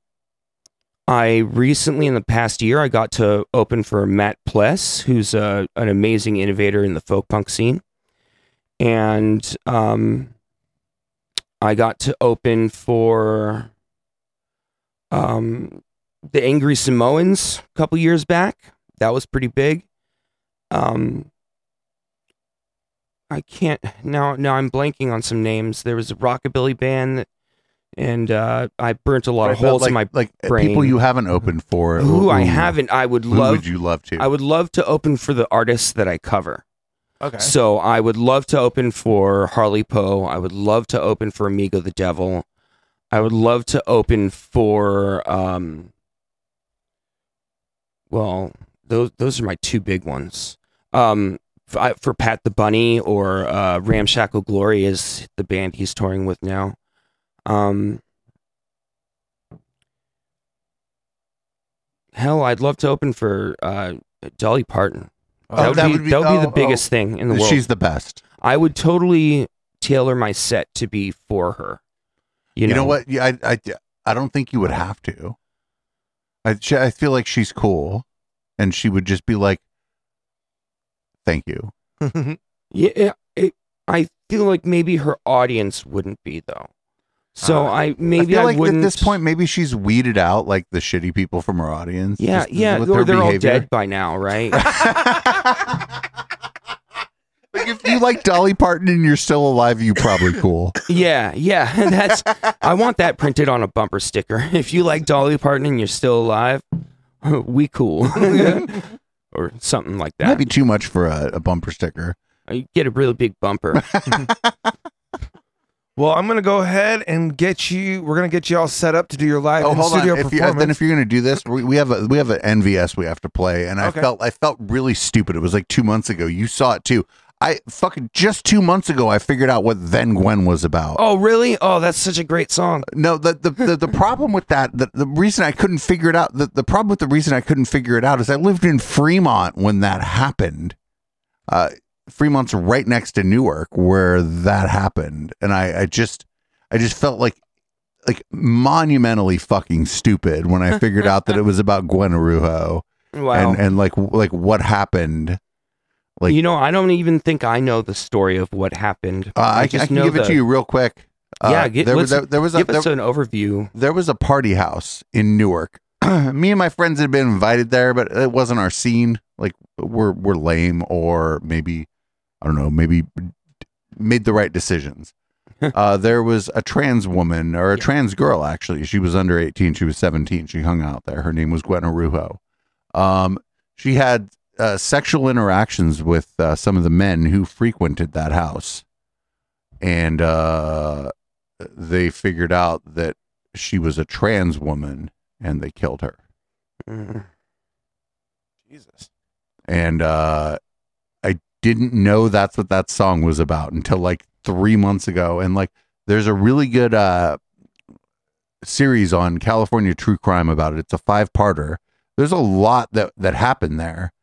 I recently in the past year I got to open for Matt Pless who's a, an amazing innovator in the folk punk scene. And um I got to open for um the Angry Samoans a couple years back that was pretty big um I can't now. Now I'm blanking on some names. There was a rockabilly band, that, and uh, I burnt a lot of holes like, in my. like uh, brain. people you haven't opened for. Who I haven't. I would Who love. would you love to? I would love to open for the artists that I cover. okay So I would love to open for Harley Poe. I would love to open for Amigo the Devil. I would love to open for um well, those those are my two big ones. Um f- I- for Pat the Bunny or uh Ramshackle Glory is the band he's touring with now. Um Hell, I'd love to open for uh Dolly Parton. Oh, That would, that be, would be- that would be oh, the biggest thing in the world. She's the best. I would totally tailor my set to be for her. You You know, know, what? Yeah, I, I, I don't think you would have to. I, she- I feel like she's cool, and she would just be like, "Thank you." <laughs> Yeah, it, I feel like maybe her audience wouldn't be though. So Uh, I maybe I I, like wouldn't. at this point, maybe she's weeded out like the shitty people from her audience. yeah, yeah, or they're all dead by now, right? <laughs> <laughs> like if you like Dolly Parton and you're still alive, you probably cool. yeah, yeah. <laughs> That's I want that printed on a bumper sticker. If you like Dolly Parton and you're still alive, <laughs> we cool, <laughs> or something like that. Might that. be too much for a, a bumper sticker. You get a really big bumper. well i'm gonna go ahead and get you we're gonna get you all set up to do your live Oh, in hold on. studio If you, performance then if you're gonna do this, we, we have a we have an NVS we have to play, and I Okay. felt I felt really stupid. It was like two months ago. You saw it too. I fucking just two months ago I figured out what Then Gwen was about. oh, really? Oh, that's such a great song. No, the the, the, the problem with that, the, the reason I couldn't figure it out, the, the problem with the reason I couldn't figure it out is I lived in Fremont when that happened. Uh, Fremont's right next to Newark where that happened. And I, I just, I just felt like like monumentally fucking stupid when I figured out that it was about <laughs> Gwen Araujo Wow. and and like like what happened. Like- you know, I don't even think I know the story of what happened. Uh, I, I just can know give it to you real quick. Uh, Yeah, get- there, was there, there was a Give there, us an overview. there was a party house in Newark. <clears throat> Me and my friends had been invited there, but it wasn't our scene. Like we're we're lame, or maybe I don't know, maybe made the right decisions. <laughs> uh, there was a trans woman or a trans girl. Actually, she was under eighteen. She was seventeen. She hung out there. Her name was Gwen Araujo. Um, she had uh, sexual interactions with uh, some of the men who frequented that house, and uh, they figured out that she was a trans woman and they killed her. Mm. Jesus. And uh, I didn't know that's what that song was about until like three months ago. And like, there's a really good uh, series on California True Crime about it. It's a five parter. There's a lot that that happened there,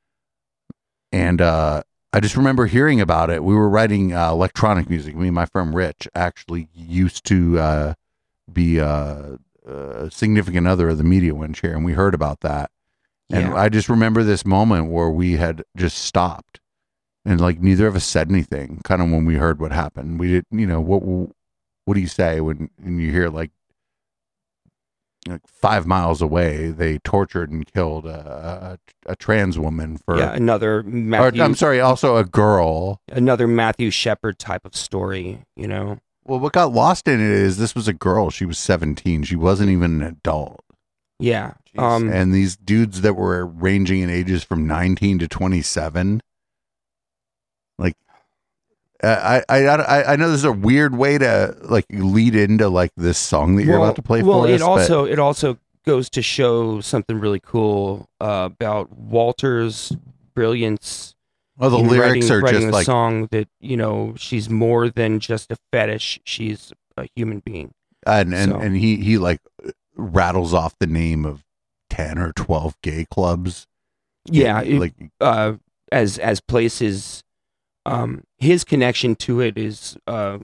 and uh, I just remember hearing about it. We were writing uh, electronic music. Me and my friend Rich actually used to uh, be uh, a significant other of the media one chair, and we heard about that. And Yeah. I just remember this moment where we had just stopped, and like neither of us said anything. Kind of when we heard what happened, we didn't. You know what? What do you say when when you hear like like five miles away they tortured and killed a, a, a trans woman for? yeah, another or, I'm sorry, also a girl. another Matthew Shepard type of story. You know, Well, what got lost in it is this was a girl. She was 17. She wasn't even an adult. yeah. Um, and these dudes that were ranging in ages from 19 to 27 like I, I I I know this is a weird way to like lead into like this song that you're well, about to play well, for it us, but- also it also goes to show something really cool uh, about Walter's brilliance. well, the lyrics writing, are writing just a like song that you know she's more than just a fetish. She's a human being. and and, so. and he he like rattles off the name of 10 or 12 gay clubs Yeah, it- like uh, as as places. Um, his connection to it is uh,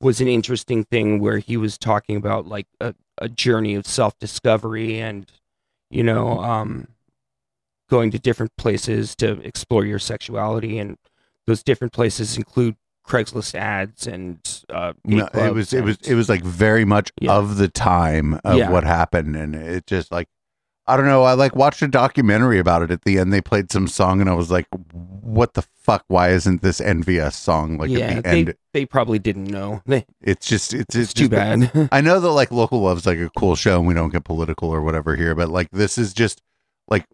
was an interesting thing where he was talking about like a, a journey of self discovery and you know um, going to different places to explore your sexuality and those different places include Craigslist ads and uh, no, it was it was it was like very much Yeah. of the time of Yeah. what happened and it just like I don't know I like watched a documentary about it at the end they played some song and I was like what the fuck why isn't this NVS song like yeah at the they end? they probably didn't know. <laughs> They, it's just it's it's it's too just bad. <laughs> I know that like local love's like a cool show and we don't get political or whatever here but like this is just like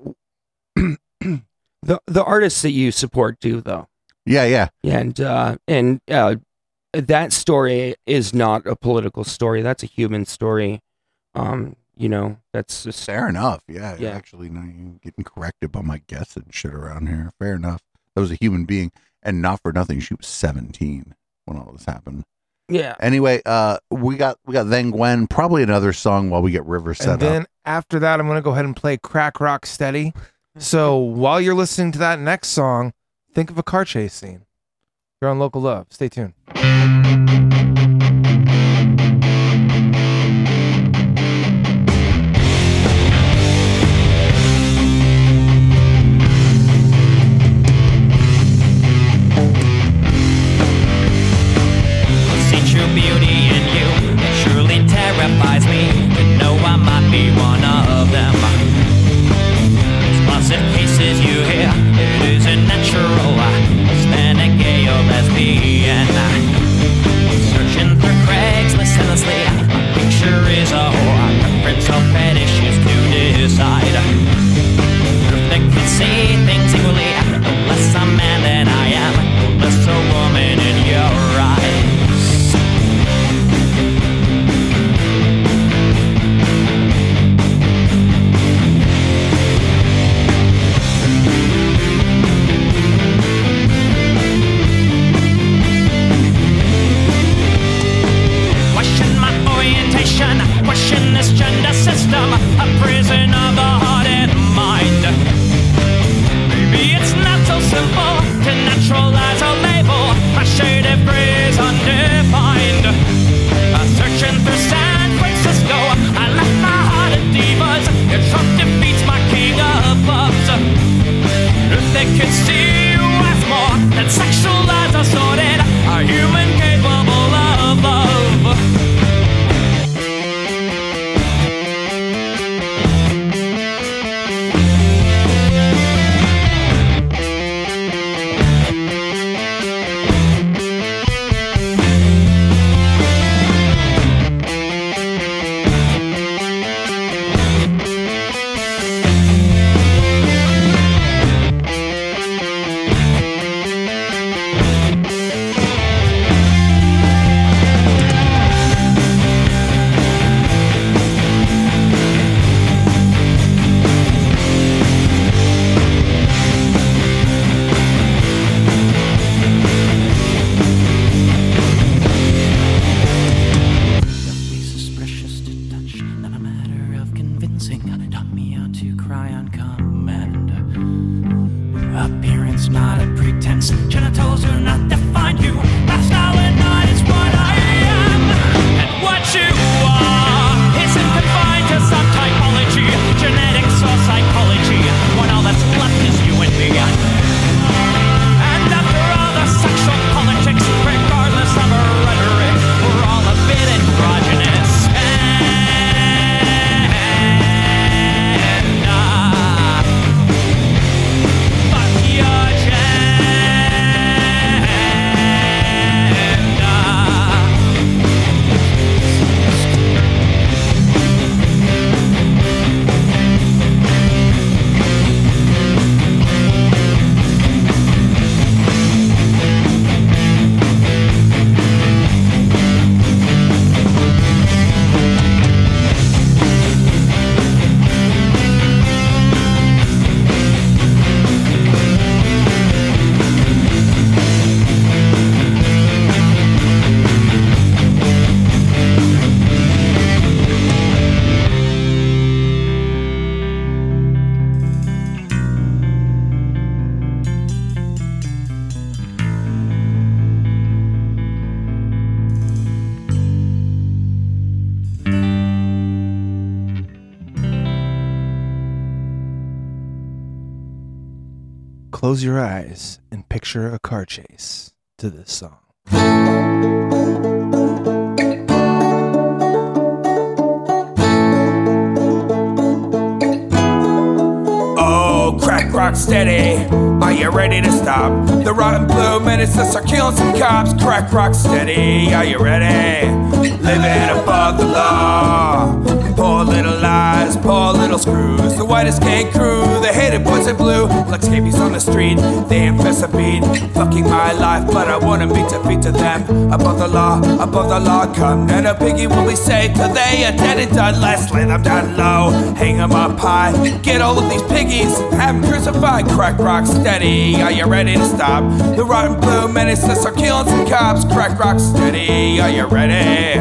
the the artists that you support do though. Yeah yeah. And uh, and uh, that story is not a political story. That's a human story. Um, you know, that's just fair enough yeah, Yeah. actually no you're getting corrected by my guess and shit around here fair enough that was a human being and not for nothing she was 17 when all this happened yeah. Anyway, uh, we got we got then Gwen. Probably another song while we get River set and then up. after that, I'm going to go ahead and play Crack Rock Steady. <laughs> So while you're listening to that next song, think of a car chase scene. You're on Local Love. Stay tuned. Me how to cry on command. Appearance not a pretense, genitals do not define you. Close your eyes and picture a car chase to this song. Oh, crack rock steady. Are you ready to stop? The rotten blue menaces are killing some cops. Crack rock steady. Are you ready? Living above the law. Little lies, poor little screws. The whitest gang crew, the hated boys in blue. Like scabies on the street, they infest a beat. Fucking my life, but I wanna beat defeat to them. Above the law, above the law, come. And a piggy will be safe till they are dead and done. Let's lay them down low, hang them up high. Get all of these piggies, have them crucified. Crack rock steady, are you ready to stop? The rotten blue menaces are killing some cops. Crack rock steady, are you ready?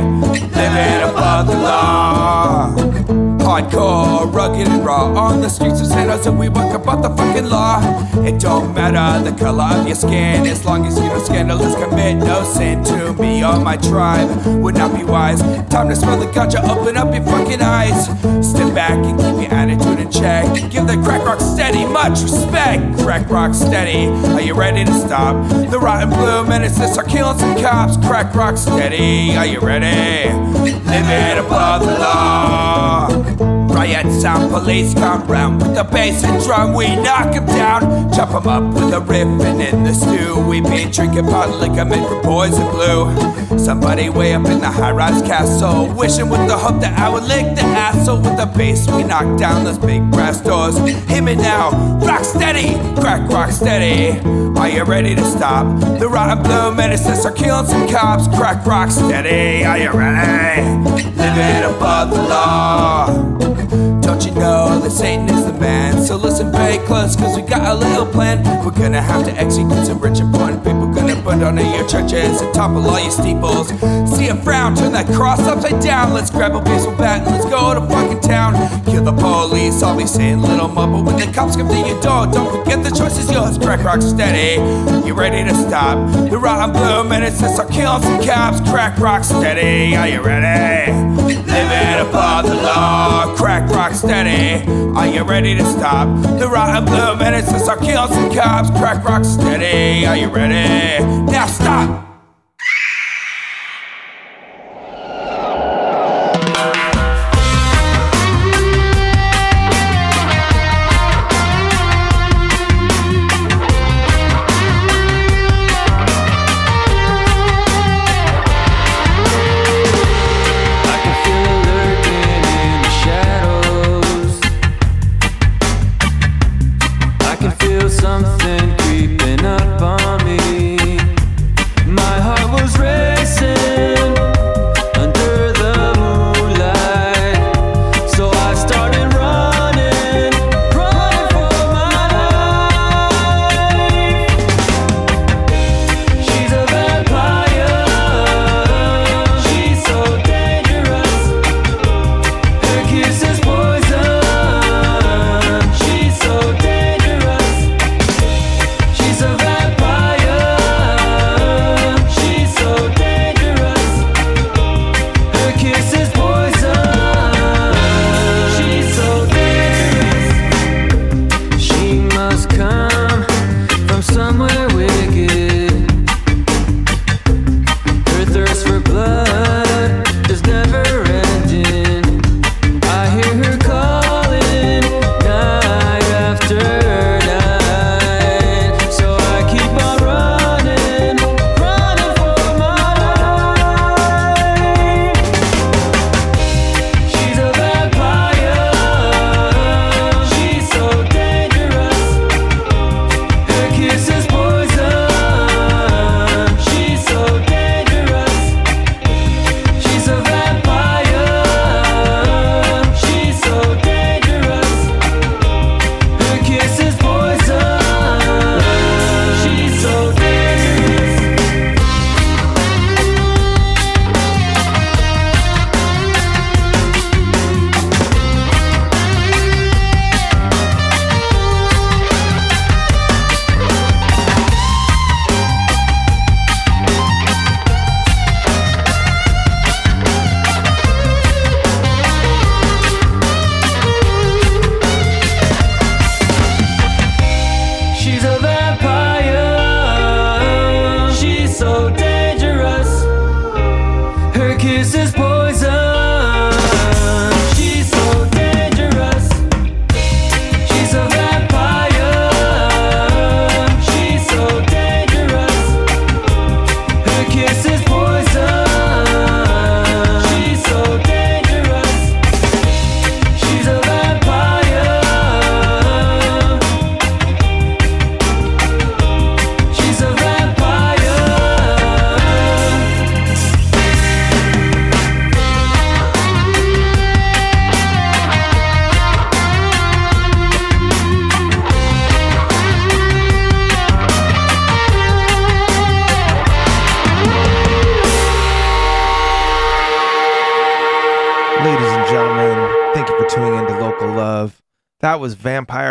Living above the law. Hardcore, rugged and raw. On the streets of San Jose we work about the fucking law. It don't matter the color of your skin As long as you don't scandalous commit no sin to me or my tribe. Would not be wise. Time to smell the ganja, open up your fucking eyes. Step back and keep your attitude in check. Give the crack rock steady. Much respect Crack rock steady, are you ready to stop? The rotten blue menaces are killing some cops. Crack rock steady, are you ready? Living above the law Riot sound, police come round with the bass and drum. We knock 'em down, chop 'em up with a riff and in the stew. We be drinking pot made from poison blue. Somebody way up in the high rise castle, wishing with the hope that I would lick the asshole with the bass. We knock down those big brass doors. Hear me now, rock steady, crack rock steady. Are you ready to stop? The rotten blue menaces are killing some cops. Crack rock steady, are you ready? Living above the law. Don't you know that Satan is the man? So listen very close, cause we got a little plan. We're gonna have to execute some rich important people. Gonna burn down all your churches and topple all your steeples. See a frown, turn that cross upside down. Let's grab a baseball bat and let's go to fucking town. Kill the police, I'll be saying little mumble when the cops come to your door. Don't forget the choice is yours. Crack rock steady. You ready to stop? The rotten blue menaces are killing some cops. Crack rock steady. Are you ready? Living above the law. Crack rock steady. Are you ready to stop? The rotten blue menaces are killing some cops. Crack rock steady. Are you ready? Now stop.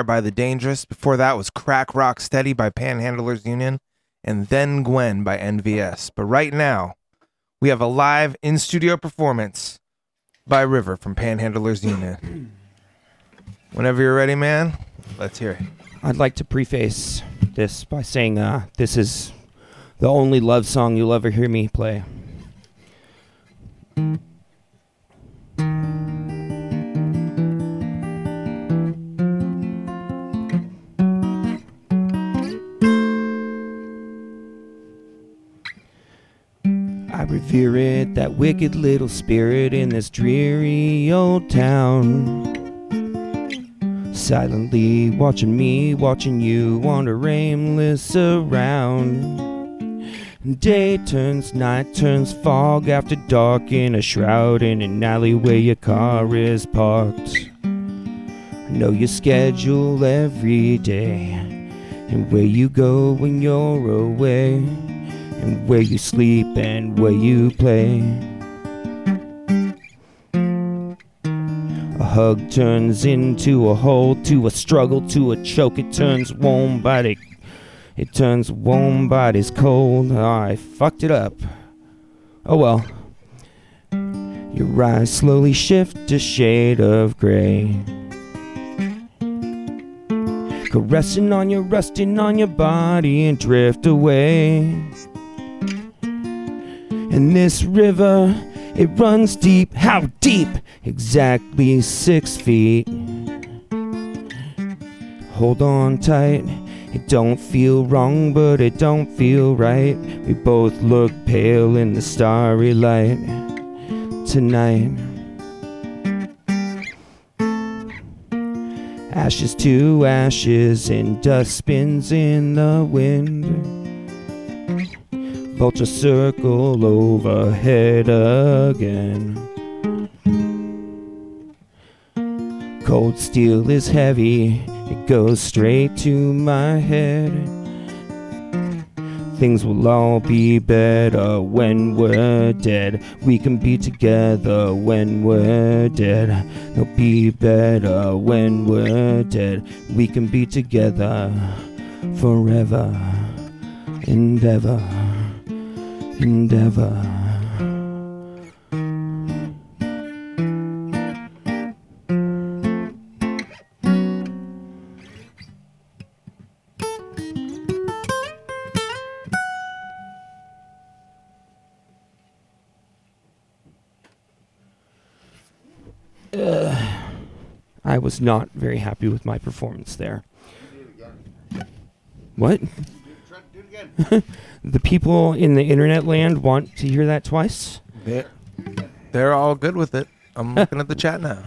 By The Dangerous. Before that was Crack Rock Steady by Panhandlers Union. And then Gwen by NVS. But right now, we have a live in studio performance by River from Panhandlers Union. <clears throat> Whenever you're ready, man, let's hear it. I'd like to preface this by saying uh, this is the only love song you'll ever hear me play. I revere it, that wicked little spirit in this dreary old town. Silently watching me, watching you wander aimless around. Day turns night, turns fog after dark in a shroud in an alley where your car is parked. I know your schedule every day, and where you go when you're away, and where you sleep and where you play. A hug turns into a hold, to a struggle, to a choke. It turns warm body. It turns warm bodies cold. I fucked it up. Oh well. Your eyes slowly shift a shade of gray. Caressing on your, resting on your body and drift away. And this river, it runs deep. How deep? Exactly six feet. Hold on tight. It don't feel wrong, but it don't feel right. We both look pale in the starry light tonight. Ashes to ashes and dust spins in the wind. Vulture circle overhead again. Cold steel is heavy, it goes straight to my head. Things will all be better when we're dead. We can be together when we're dead. They'll be better when we're dead. We can be together forever and ever and ever. Uh, I was not very happy with my performance there. What? <laughs> the people in the internet land want to hear that twice? They're, they're all good with it. I'm <laughs> looking at the chat now.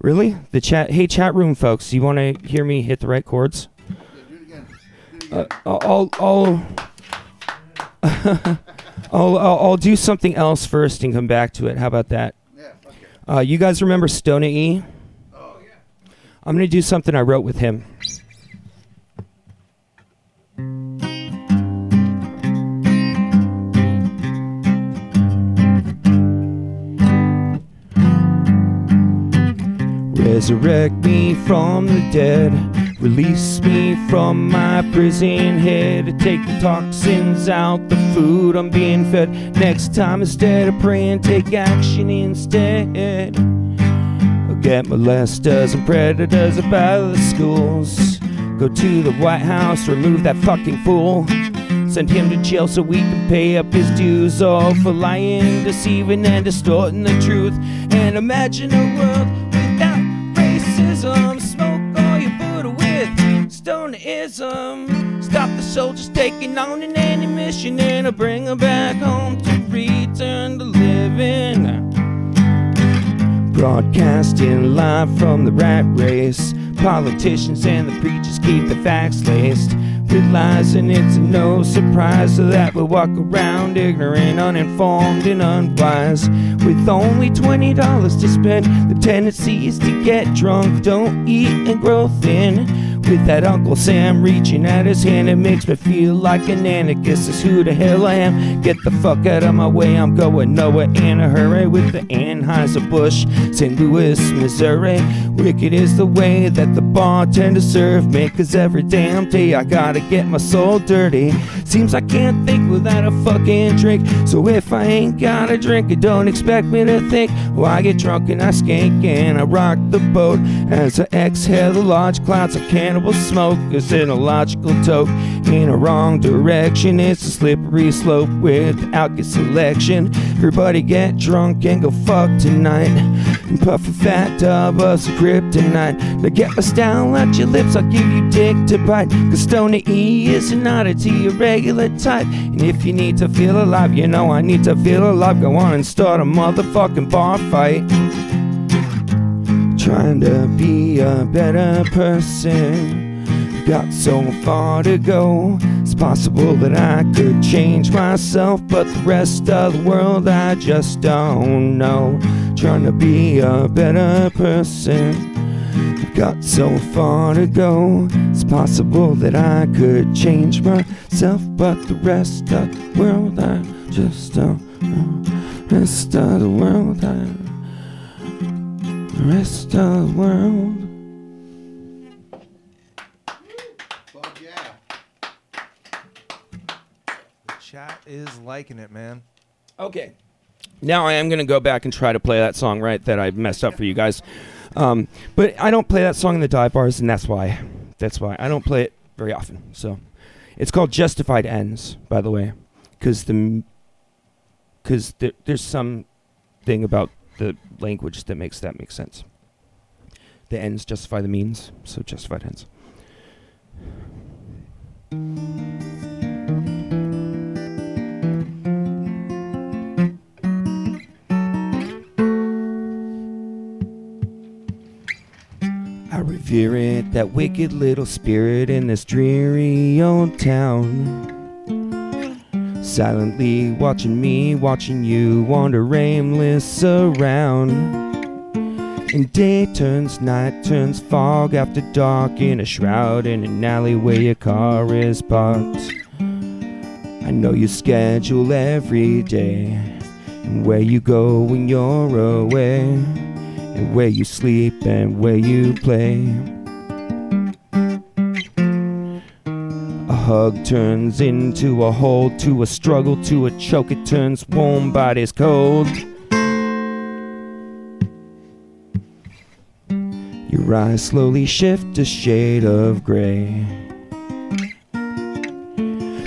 Really? The chat. Hey, chat room folks, you want to hear me hit the right chords? Uh, I'll, I'll, I'll, <laughs> I'll, I'll, I'll do something else first and come back to it. How about that? Uh, you guys remember Stona E? Oh yeah. I'm gonna do something I wrote with him. Resurrect me from the dead. Release me from my prison head. Take the toxins out the food I'm being fed. Next time, instead of praying, take action instead. I'll get molesters and predators out of the schools. Go to the White House, remove that fucking fool. Send him to jail so we can pay up his dues. All for lying, deceiving, and distorting the truth. And imagine a world racism. Smoke all you Buddha with stoneism. Stop the soldiers taking on an enemy mission and I'll bring them back home to return to living. Broadcasting live from the rat race. Politicians and the preachers keep the facts laced with lies, and it's no surprise that we walk around ignorant, uninformed, and unwise. With only twenty dollars to spend, the tendency is to get drunk, don't eat, and grow thin. With that Uncle Sam reaching out his hand, it makes me feel like an anarchist. Is who the hell I am. Get the fuck out of my way, I'm going nowhere in a hurry with the Anheuser-Busch, St. Louis, Missouri. Wicked is the way that the bartender served me. Cause every damn day I gotta get my soul dirty. Seems I can't think without a fucking drink. So if I ain't got a drink, you don't expect me to think. Well, I get drunk and I skank and I rock the boat. As I exhale the large clouds of cannibal smoke. It's an illogical toke in a wrong direction. It's a slippery slope without your selection. Everybody get drunk and go fuck tonight. And puff a fat dub of some kryptonite. Now get my style out your lips, I'll give you dick to bite. Cause Stoner E is an oddity, a regular type. And if you need to feel alive, you know I need to feel alive. Go on and start a motherfucking bar fight. Trying to be a better person. Got so far to go. It's possible that I could change myself, but the rest of the world I just don't know. Trying to be a better person. Got so far to go. It's possible that I could change myself, but the rest of the world I just don't know. Rest of the world I. Rest of the world. Yeah, the chat is liking it, man. Okay. Now I am going to go back and try to play that song right that I messed up for you guys. Um, but I don't play that song in the dive bars, and that's why. That's why I don't play it very often. So it's called Justified Ends, by the way, because the because there, there's some thing about the language that makes that make sense. The ends justify the means, so justified ends. I revere it, that wicked little spirit in this dreary old town. Silently watching me, watching you wander aimless around. And day turns night, turns fog after dark in a shroud in an alley where your car is parked. I know your schedule every day, and where you go when you're away and where you sleep and where you play. Hug turns into a hold, to a struggle, to a choke. It turns warm bodies cold. Your eyes slowly shift a shade of gray.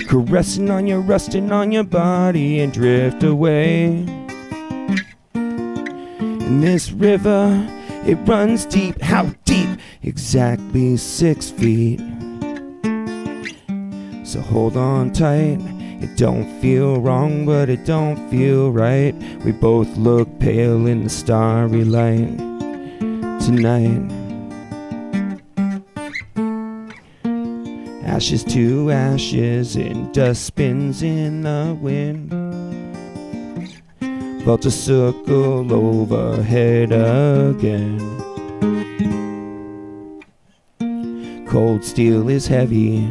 Caressing on your, resting on your body and drift away. And this river, it runs deep. How deep? Exactly six feet. So hold on tight. It don't feel wrong, but it don't feel right. We both look pale in the starry light tonight. Ashes to ashes, and dust spins in the wind. About to circle overhead again. Cold steel is heavy,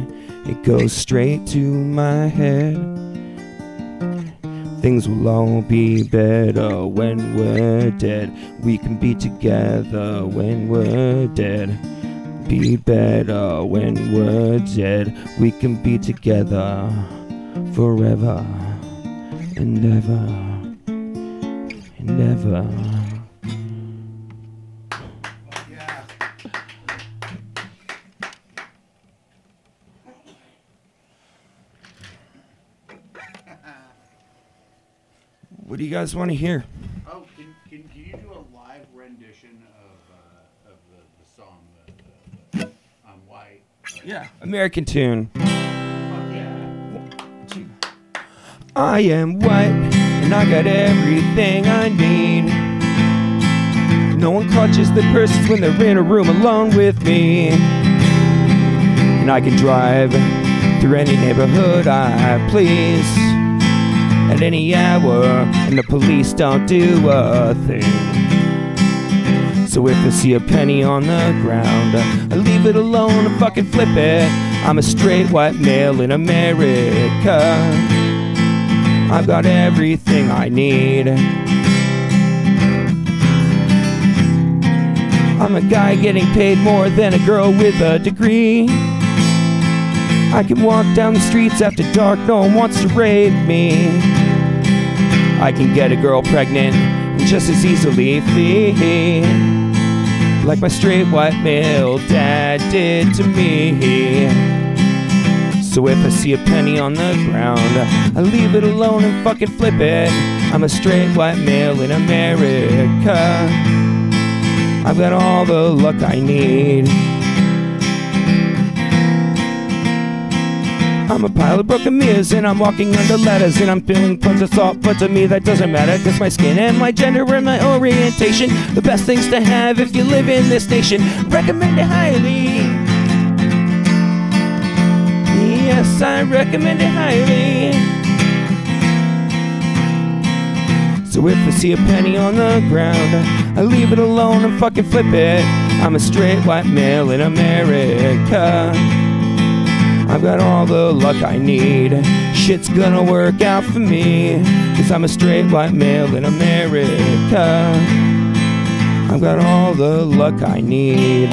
it goes straight to my head. Things will all be better when we're dead. We can be together when we're dead. Be better when we're dead. We can be together forever and ever and ever. What do you guys want to hear? Oh, can, can, can you do a live rendition of, uh, of the, the song uh, uh, on White? Yeah. American tune. I am white and I got everything I need. No one clutches the purses when they're in a room alone with me. And I can drive through any neighborhood I please at any hour, and the police don't do a thing. So if I see a penny on the ground, I leave it alone and fucking flip it. I'm a straight white male in America. I've got everything I need. I'm a guy getting paid more than a girl with a degree. I can walk down the streets after dark, no one wants to rape me. I can get a girl pregnant just as easily. Like my straight white male dad did to me. So if I see a penny on the ground, I leave it alone and fucking flip it. I'm a straight white male in America. I've got all the luck I need. I'm a pile of broken mirrors and I'm walking under ladders and I'm feeling tons of salt, but to me that doesn't matter because my skin and my gender and my orientation, the best things to have if you live in this nation. Recommend it highly. Yes, I recommend it highly. So if I see a penny on the ground, I leave it alone and fucking flip it. I'm a straight white male in America. I've got all the luck I need. Shit's gonna work out for me. Cause I'm a straight white male in America. I've got all the luck I need.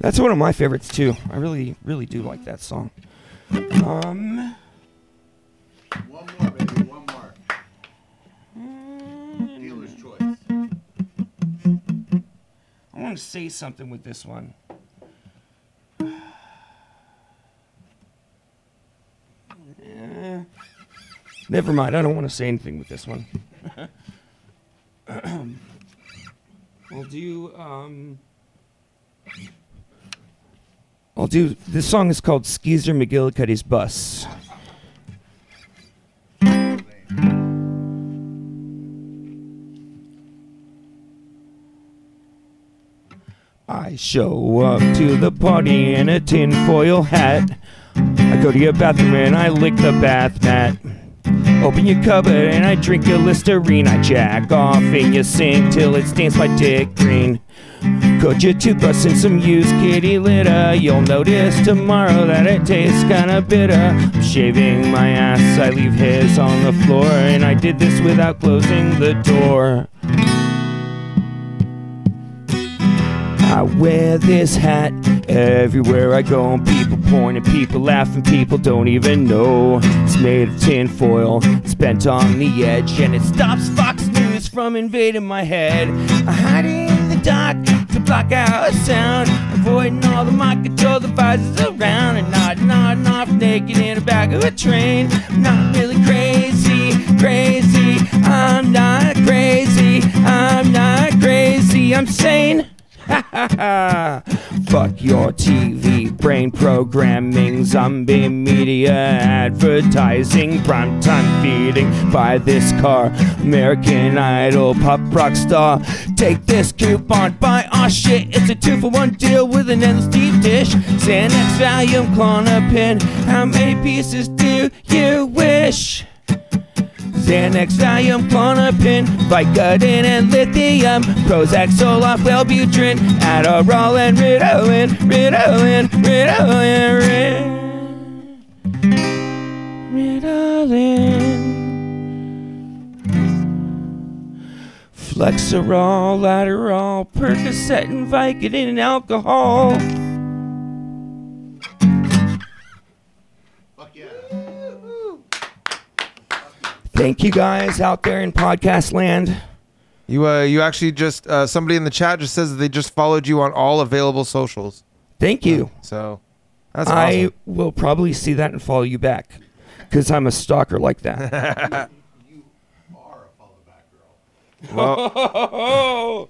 That's one of my favorites too. I really, really do like that song. Um, To say something with this one. Eh, Never mind. I don't want to say anything with this one. <clears throat> I'll do. Um, I'll do. This song is called Skeezer McGillicuddy's Bus. Show up to the party in a tinfoil hat. I go to your bathroom and I lick the bath mat. Open your cupboard and I drink your Listerine. I jack off in your sink till it stains my dick green. Put your toothbrush in some used kitty litter. You'll notice tomorrow that it tastes kinda bitter. I'm shaving my ass, I leave hairs on the floor, and I did this without closing the door. I wear this hat everywhere I go, and people point pointing, people laughing, people don't even know. It's made of tinfoil, it's bent on the edge, and it stops Fox News from invading my head. I hide in the dark to block out sound, avoiding all the mind control devices around, and nodding, nodding off naked in the back of a train. I'm not really crazy, crazy. I'm not crazy, I'm not crazy. I'm sane. <laughs> Fuck your TV, brain programming, zombie media, advertising, primetime feeding. Buy this car, American Idol, pop rock star. Take this coupon, buy our shit. It's a two for one deal with an endless deep dish. Xanax Valium, Klonopin. How many pieces do you wish? Xanax, Valium, Klonopin, Vicodin, and lithium, Prozac, Zoloft, Wellbutrin, Adderall, and Ritalin, Ritalin, Ritalin, Ritalin. Flexeril, Adderall, Percocet, and Vicodin, and alcohol. Thank you guys out there in podcast land. You uh, you actually just uh, somebody in the chat just says that they just followed you on all available socials. Thank you. So that's I awesome. will probably see that and follow you back because I'm a stalker like that. You are a follow back girl. Well,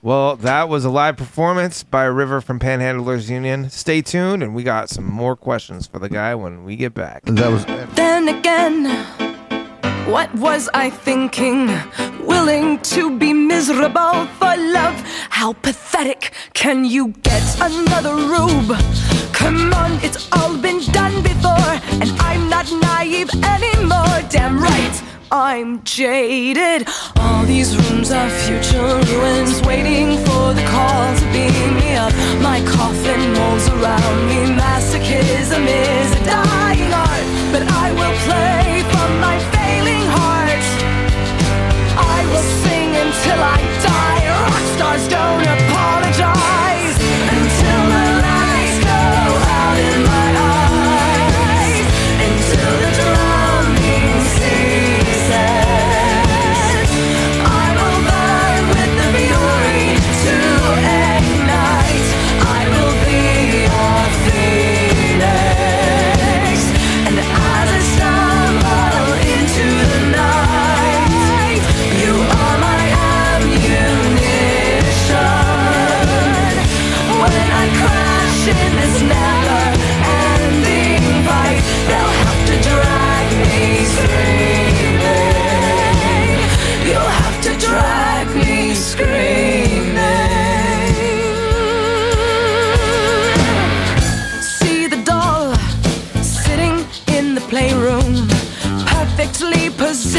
well, that was a live performance by River from Panhandlers Union. Stay tuned, and we got some more questions for the guy when we get back. That was Then again, what was I thinking? Willing to be miserable for love? How pathetic can you get another rube? Come on, it's all been done before, and I'm not naive anymore. Damn right. I'm jaded. All these rooms are future ruins, waiting for the call to beam me up. My coffin molds around me. Masochism is a dying stone up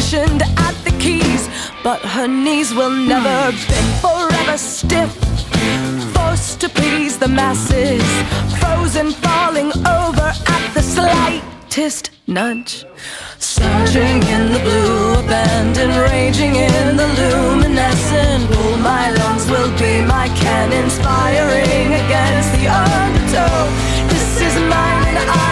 positioned at the keys, but her knees will never hmm. bend forever stiff. Forced to please the masses, frozen, falling over at the slightest nudge. Surging in the blue, abandoned, raging in the luminescent pool. My lungs will be my cannons firing against the undertow. This is mine, I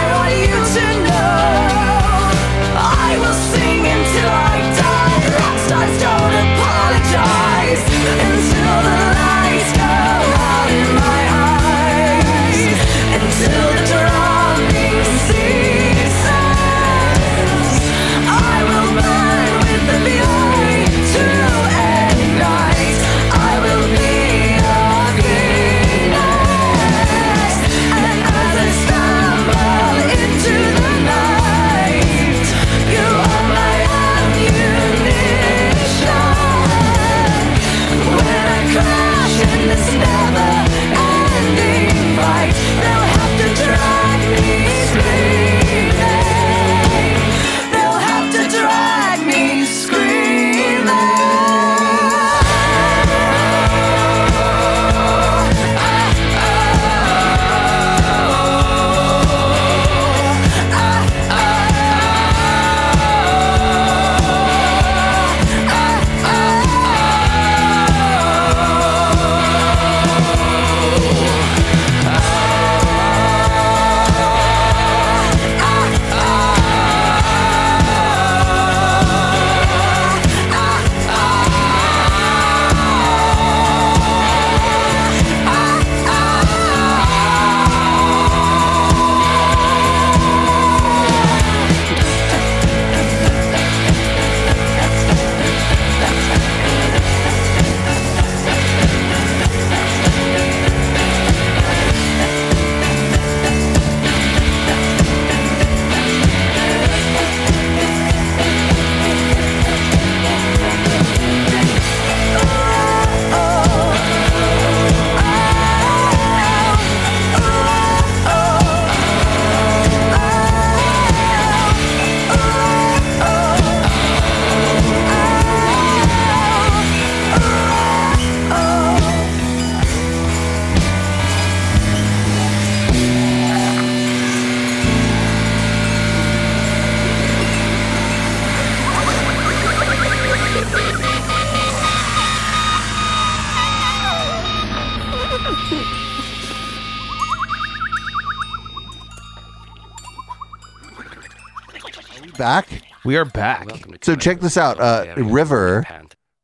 We are back. So check this out. Uh, River,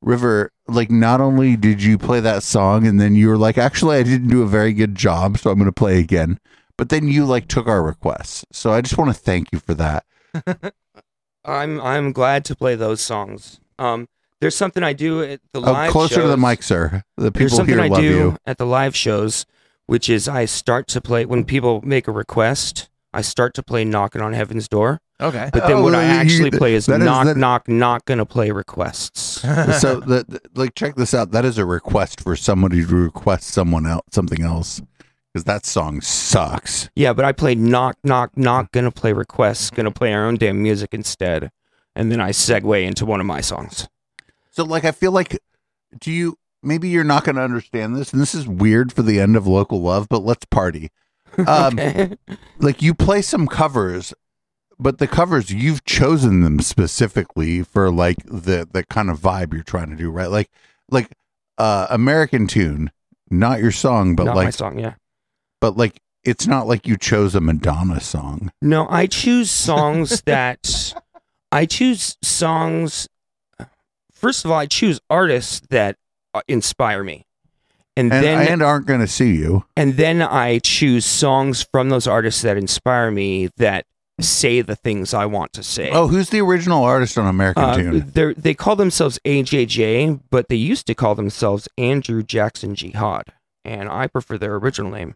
River, like not only did you play that song and then you were like, actually, I didn't do a very good job, so I'm going to play again. But then you like took our requests. So I just want to thank you for that. <laughs> I'm I'm glad to play those songs. Um, there's something I do at the Oh, live closer to the mic, sir. The people something here I love do you. at the live shows, which is I start to play when people make a request. I start to play "Knocking on Heaven's Door," Okay. but then Oh, what I you- actually play is that is- "Knock that- Knock Not Gonna Play Requests." <laughs> so the, the- like check this out. That is a request for somebody to request someone else something else because that song sucks. yeah, but I play "Knock Knock Not Gonna Play Requests." Gonna play our own damn music instead, and then I segue into one of my songs. So like I feel like do you maybe you're not going to understand this and this is weird for the end of local love but let's party. <laughs> Um Okay. like you play some covers but the covers you've chosen them specifically for like the the kind of vibe you're trying to do, right? Like like uh American tune, not your song but Not my like song, yeah. but like it's not like you chose a Madonna song. No, I choose songs <laughs> that I choose songs. First of all, I choose artists that uh, inspire me, and, And then and aren't going to see you. and then I choose songs from those artists that inspire me that say the things I want to say. Oh, who's the original artist on American Uh, Tune? they're- call themselves AJJ, but they used to call themselves Andrew Jackson Jihad, and I prefer their original name.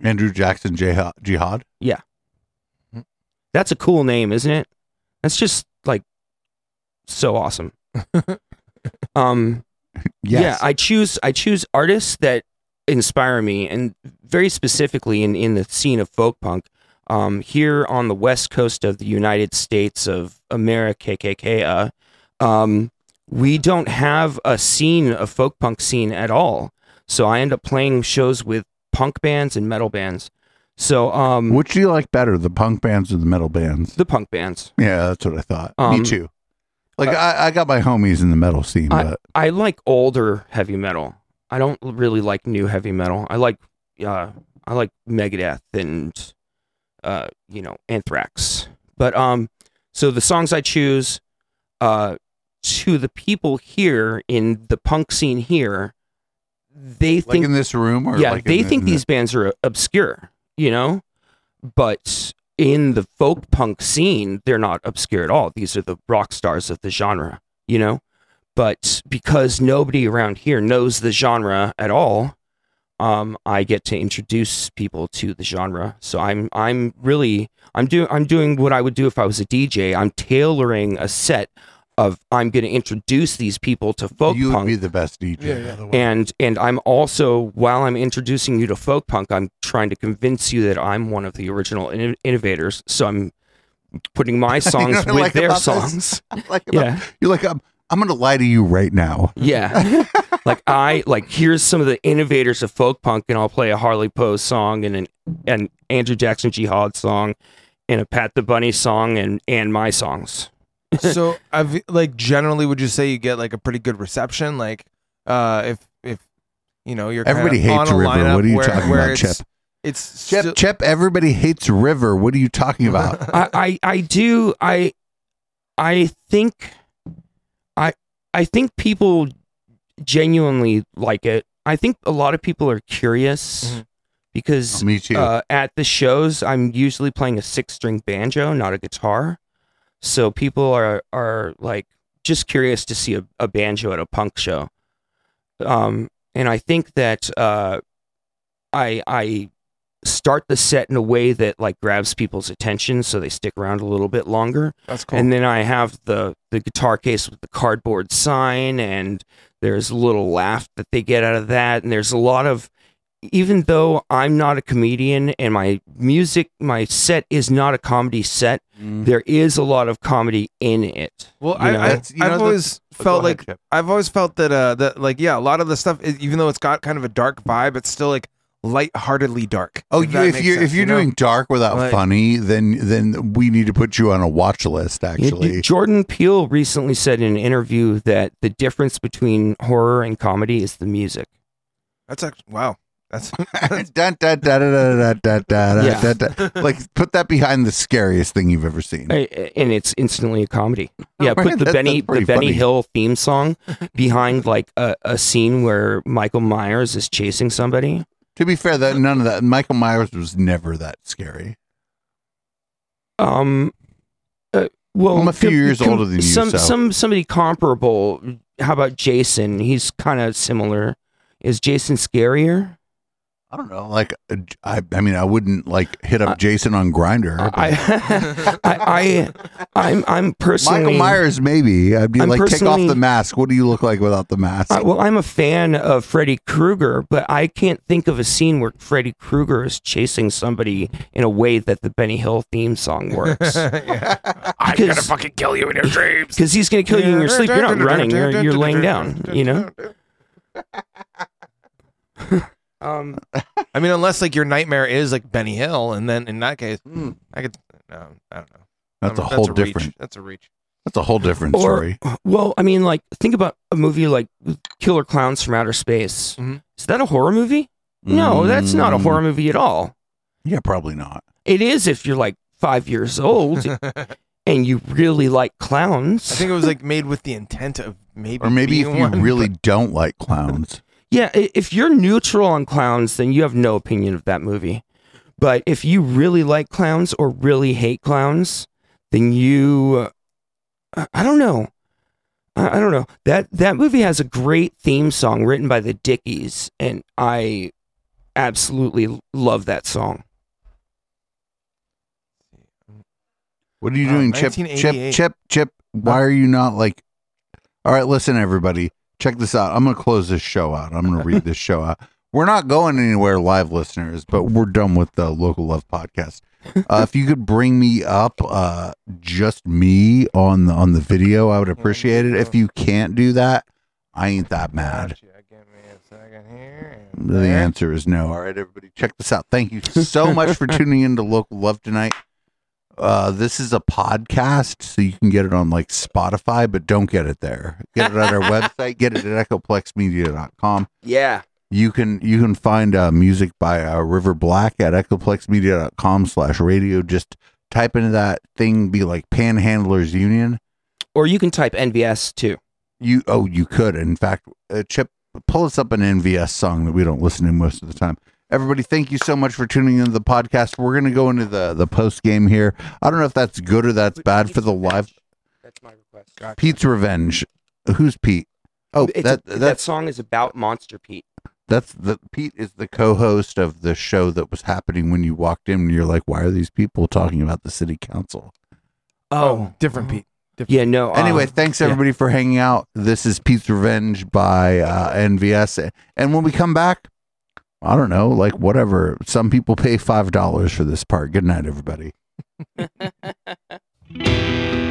Andrew Jackson Jihad. Jihad? That's a cool name, isn't it? That's just like so awesome. <laughs> um, Yes. yeah, I choose I choose artists that inspire me, and very specifically in in the scene of folk punk. Um, here on the west coast of the United States of America, KKK, uh, um, we don't have a scene, a folk punk scene at all. So I end up playing shows with punk bands and metal bands. So um, Which do you like better, the punk bands or the metal bands? the punk bands. Yeah, that's what I thought. Me Um, too. Like I, I got my homies in the metal scene, I, but I like older heavy metal. I don't really like new heavy metal. I like uh I like Megadeth and uh you know Anthrax. But um so the songs I choose uh to the people here in the punk scene here they like think in this room or yeah, like they in the- think in the- these bands are obscure, you know? But in the folk punk scene, they're not obscure at all. These are the rock stars of the genre, you know? But because nobody around here knows the genre at all, um, I get to introduce people to the genre. So I'm I'm really I'm doing I'm doing what I would do if I was a DJ. I'm tailoring a set of I'm going to introduce these people to folk you would punk be the best DJ. Yeah, yeah. the and and I'm also while I'm introducing you to folk punk, I'm trying to convince you that I'm one of the original in- innovators. So I'm putting my <laughs> songs what I with like their songs. <laughs> like about- Yeah, you're like I'm, I'm gonna lie to you right now. yeah. <laughs> like I like here's some of the innovators of folk punk, and I'll play a Harley Poe song and an an Andrew Jackson Jihad song, and a Pat the Bunny song, and and my songs. <laughs> so I've like generally would you say you get like a pretty good reception like uh if if you know you're kinda Everybody hates on a River. What are you where, talking where about, it's, Chip? it's Chip, still- Chip, everybody hates River. What are you talking about? <laughs> I, I I do I I think I I think people genuinely like it. I think a lot of people are curious Mhm. because Me too. uh, at the shows I'm usually playing a six string banjo, not a guitar. So people are are like just curious to see a, a banjo at a punk show. Um, and I think that uh, I I start the set in a way that like grabs people's attention so they stick around a little bit longer. that's cool And then I have the the guitar case with the cardboard sign, and there's a little laugh that they get out of that, and there's a lot of. Even though I'm not a comedian and my music, my set is not a comedy set, there is a lot of comedy in it. well you I, know? I That's- you know, I've the- always Go felt ahead, like Chip. I've always felt that uh that like yeah a lot of the stuff is- even though it's got kind of a dark vibe it's still like lightheartedly dark Oh, if you, if you're sense, if you're you know? doing dark without Like- funny, then then we need to put you on a watch list. You- Actually, you- Jordan Peele recently said in an interview that the difference between horror and comedy is the music. that's actually wow that's like put that behind the scariest thing you've ever seen. I- and it's instantly a comedy. <laughs> Yeah, right, put the that's- Benny the Benny funny. Hill theme song <laughs> behind like a, a scene where Michael Myers is chasing somebody. To be fair, that none of that Michael Myers was never that scary. Um, uh, well, I'm a few years older than you, Some so- some somebody comparable. How about Jason? He's kind of similar. Is Jason scarier? I don't know. Like, uh, I, I mean, I wouldn't like hit up I- Jason on Grindr. I, I, I, I'm, I'm personally Michael Myers, maybe. I'd be I'm like, take off the mask. What do you look like without the mask? Uh, well, I'm a fan of Freddy Krueger, but I can't think of a scene where Freddy Krueger is chasing somebody in a way that the Benny Hill theme song <laughs> works. yeah. I'm gonna fucking kill you in your dreams. <laughs> Because he's gonna kill you in your sleep. You're not running. You're, you're laying down. You know. <laughs> Um. <laughs> I mean, unless like your nightmare is like Benny Hill, and then in that case, Hmm. I could. No, I don't know. That's a Um, whole reach. different. That's a reach. That's a whole different Or, story. well, I mean, like, think about a movie like Killer Clowns from Outer Space. Mhm. Is that a horror movie? No, that's not a Mm, horror movie at all. Yeah, probably not. It is if you're like five years old <laughs> and you really like clowns. I think it was like made with the intent of maybe, Or maybe if you one, really but- don't like clowns. Yeah, if you're neutral on clowns, then you have no opinion of that movie. But if you really like clowns or really hate clowns, then you, uh, I don't know. I I don't know. That that movie has a great theme song written by the Dickies, and I absolutely love that song. What are you doing, Chip? Chip, Chip, Chip. Why are you not like? All right, listen, everybody. Check this out. I'm going to close this show out. I'm going to read this show out. We're not going anywhere, live listeners, but we're done with the local love podcast. Uh, if you could bring me up, uh, just me on the on the video, I would appreciate it. If you can't do that, I ain't that mad. Gotcha. Give me a second here. and The answer is no. All right, everybody, check this out. Thank you so much for tuning in to Local Love tonight. Uh, this is a podcast, so you can get it on like Spotify, but don't get it there. Get it at our <laughs> website. Get it at echoplexmedia.com. Yeah. You can you can find uh, music by uh, River Black at echoplexmedia.com slash radio. Just type into that thing, be like Panhandlers Union. Or you can type NVS too. You oh you could. In fact, uh, Chip, pull us up an NVS song that we don't listen to most of the time. Everybody, thank you so much for tuning into the podcast. We're gonna go into the the post game here. I don't know if that's good or that's bad for the live. That's my request. Pete's Revenge. Who's Pete? Oh, It's that, a- that song is about Monster Pete. that's the Pete is the co-host of the show that was happening when you walked in. And you're like, why are these people talking about the city council? Oh, different Pete. Different Yeah, no. Anyway, um, thanks yeah. everybody for hanging out. This is Pete's Revenge by uh, NVS. And when we come back, I don't know, like whatever. Some people pay five dollars for this part. Good night, everybody. <laughs>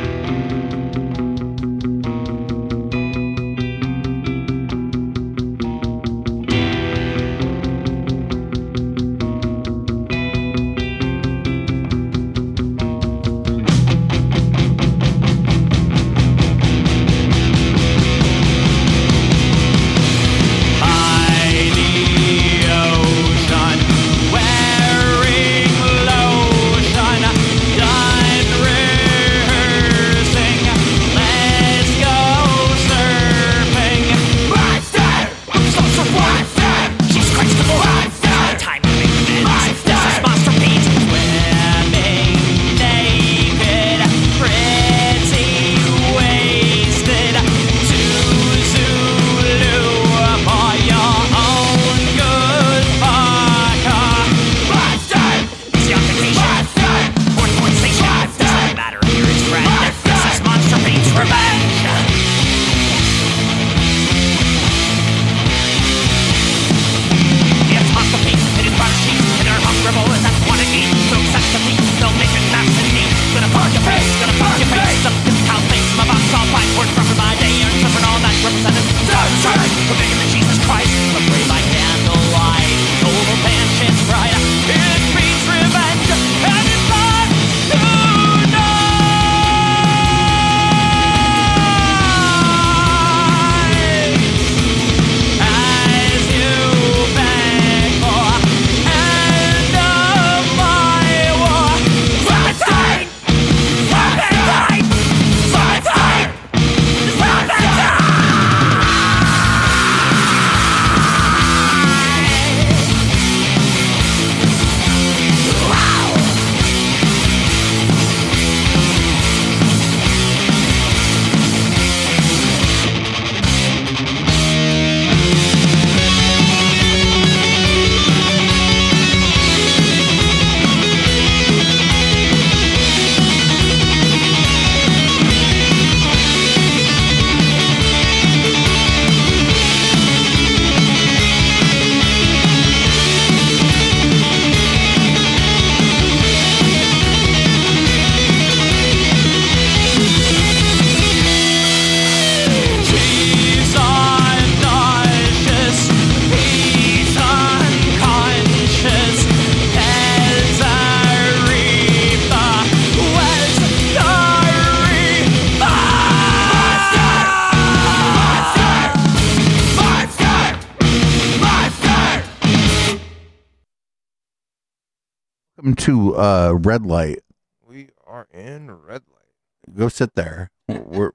Red Light. We are in red light. Go sit there. We're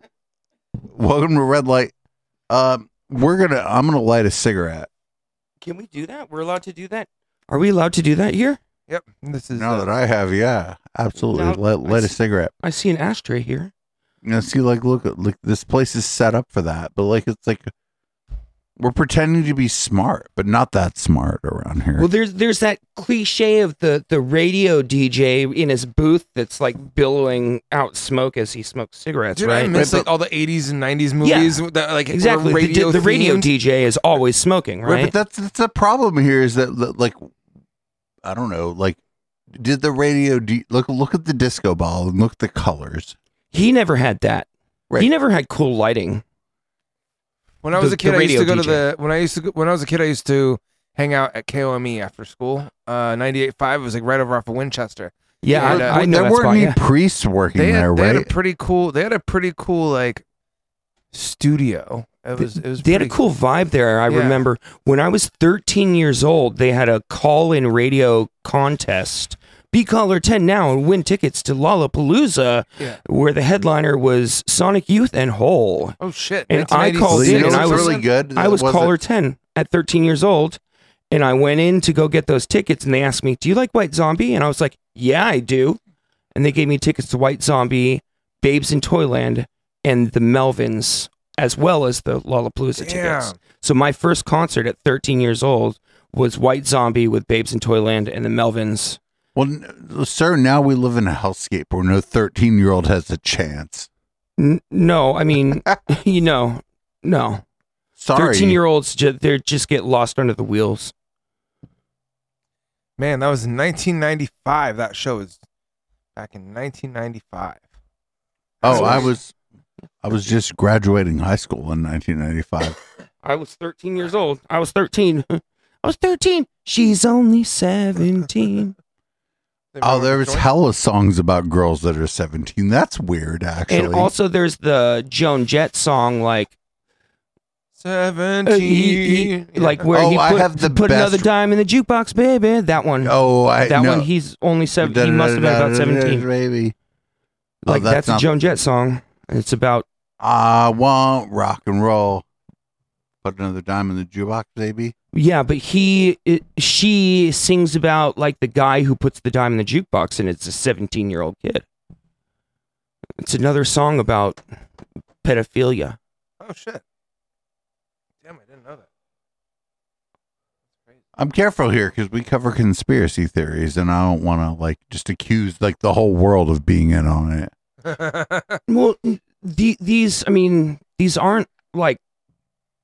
welcome to Red Light. Um, we're gonna. I'm gonna light a cigarette. Can we do that? We're allowed to do that. Are we allowed to do that here? Yep. This is Now uh, that I have, yeah, absolutely. Now- Light, light I a s- cigarette. I see an ashtray here. You know, see, like, look, look, this place is set up for that, but like, it's like, We're pretending to be smart, but not that smart around here. Well, there's there's that cliche of the the radio DJ in his booth that's like billowing out smoke as he smokes cigarettes, Dude, I right? miss Right, like all the '80s and '90s movies that like exactly. The- radio the, the radio. DJ is always smoking, Right, right? but that's that's the problem here is that that, like I don't know, like did the radio D, look look at the disco ball and look at the colors. he never had that. Right. He never had cool lighting. When I was the- a kid, I used to radio go to the when I used to go, when I was a kid, I used to hang out at KOME after school. Uh, 98.5 was like right over off of Winchester. Yeah, And, I, uh, I know there weren't spot. any Yeah. priests working They had, there, they had a pretty cool. They had a pretty cool like studio. It was it was They had a pretty- cool vibe there. I Yeah. remember when I was 13 years old, they had a call-in radio contest. Be caller 10 now and win tickets to Lollapalooza, Yeah. where the headliner was Sonic Youth and Hole. Oh shit! And I 1996. called you in know and I was really good. I was it- caller 10 at 13 years old, and I went in to go get those tickets, and they asked me, "Do you like White Zombie?" And I was like, "Yeah, I do." And they gave me tickets to White Zombie, Babes in Toyland, and the Melvins, as well as the Lollapalooza tickets. So my first concert at 13 years old was White Zombie with Babes in Toyland and the Melvins. Well, sir, now we live in a hellscape where no thirteen-year-old has a chance. N- no, I mean, <laughs> you know, no. Sorry, 13 year olds, ju- they just get lost under the wheels. Man, that was 1995. That show was back in 1995. Oh, I was, I was just graduating high school in 1995. <laughs> I was 13 years old. I was 13. <laughs> I was 13. She's only 17. Oh, there's was hella songs about girls that are 17. That's weird, actually. and also, there's the Joan Jett song, like, Seventeen. uh, he- he- like where Oh, he I put, have the put another dime in the jukebox, baby. That one. oh, I that no. one, he's only seven. He must have been about 17. <laughs> Baby. Oh, Like, that's, a not- Joan Jett song. It's about, I want rock and roll. Put another dime in the jukebox, baby. Yeah, but he, it, she sings about, like, the guy who puts the dime in the jukebox, and it's a 17 year old kid. It's another song about pedophilia. Oh shit! Damn, I didn't know that. I'm careful here because we cover conspiracy theories, and I don't want to like just accuse like the whole world of being in on it. <laughs> Well, the, these, I mean, these aren't like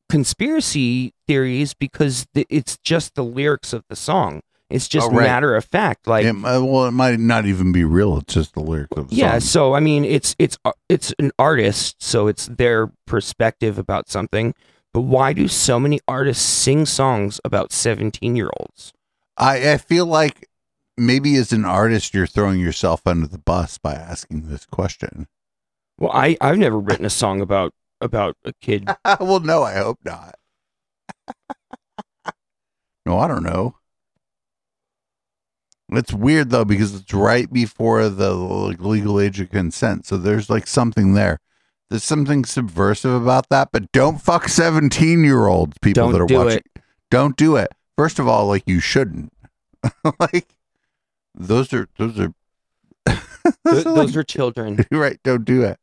conspiracy theories because th- it's just the lyrics of the song. It's just Oh, right. matter of fact. Like, it, uh, well, it might not even be real. It's just the lyrics of the yeah. song. So, I mean, it's it's uh, it's an artist, so it's their perspective about something. But why do so many artists sing songs about seventeen-year-olds? I, I feel like maybe as an artist, you're throwing yourself under the bus by asking this question. Well, I I've never written a song about about a kid. <laughs> well, no, I hope not. <laughs> no, I don't know. It's weird though because it's right before the legal age of consent, so there's like something there. There's something subversive about that, but don't fuck seventeen year olds. People Don't that are do watching, it. don't do it. First of all, like you shouldn't. <laughs> like those are those are Th- those are, like- are children. Right. Don't do it.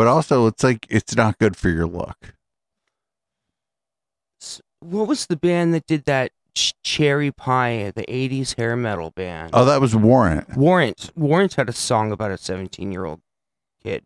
But also, it's like it's not good for your look. What was the band that did that Ch- Cherry Pie, the '80s hair metal band? Oh, that was Warrant. Warrant. Warrant had a song about a 17 year old kid,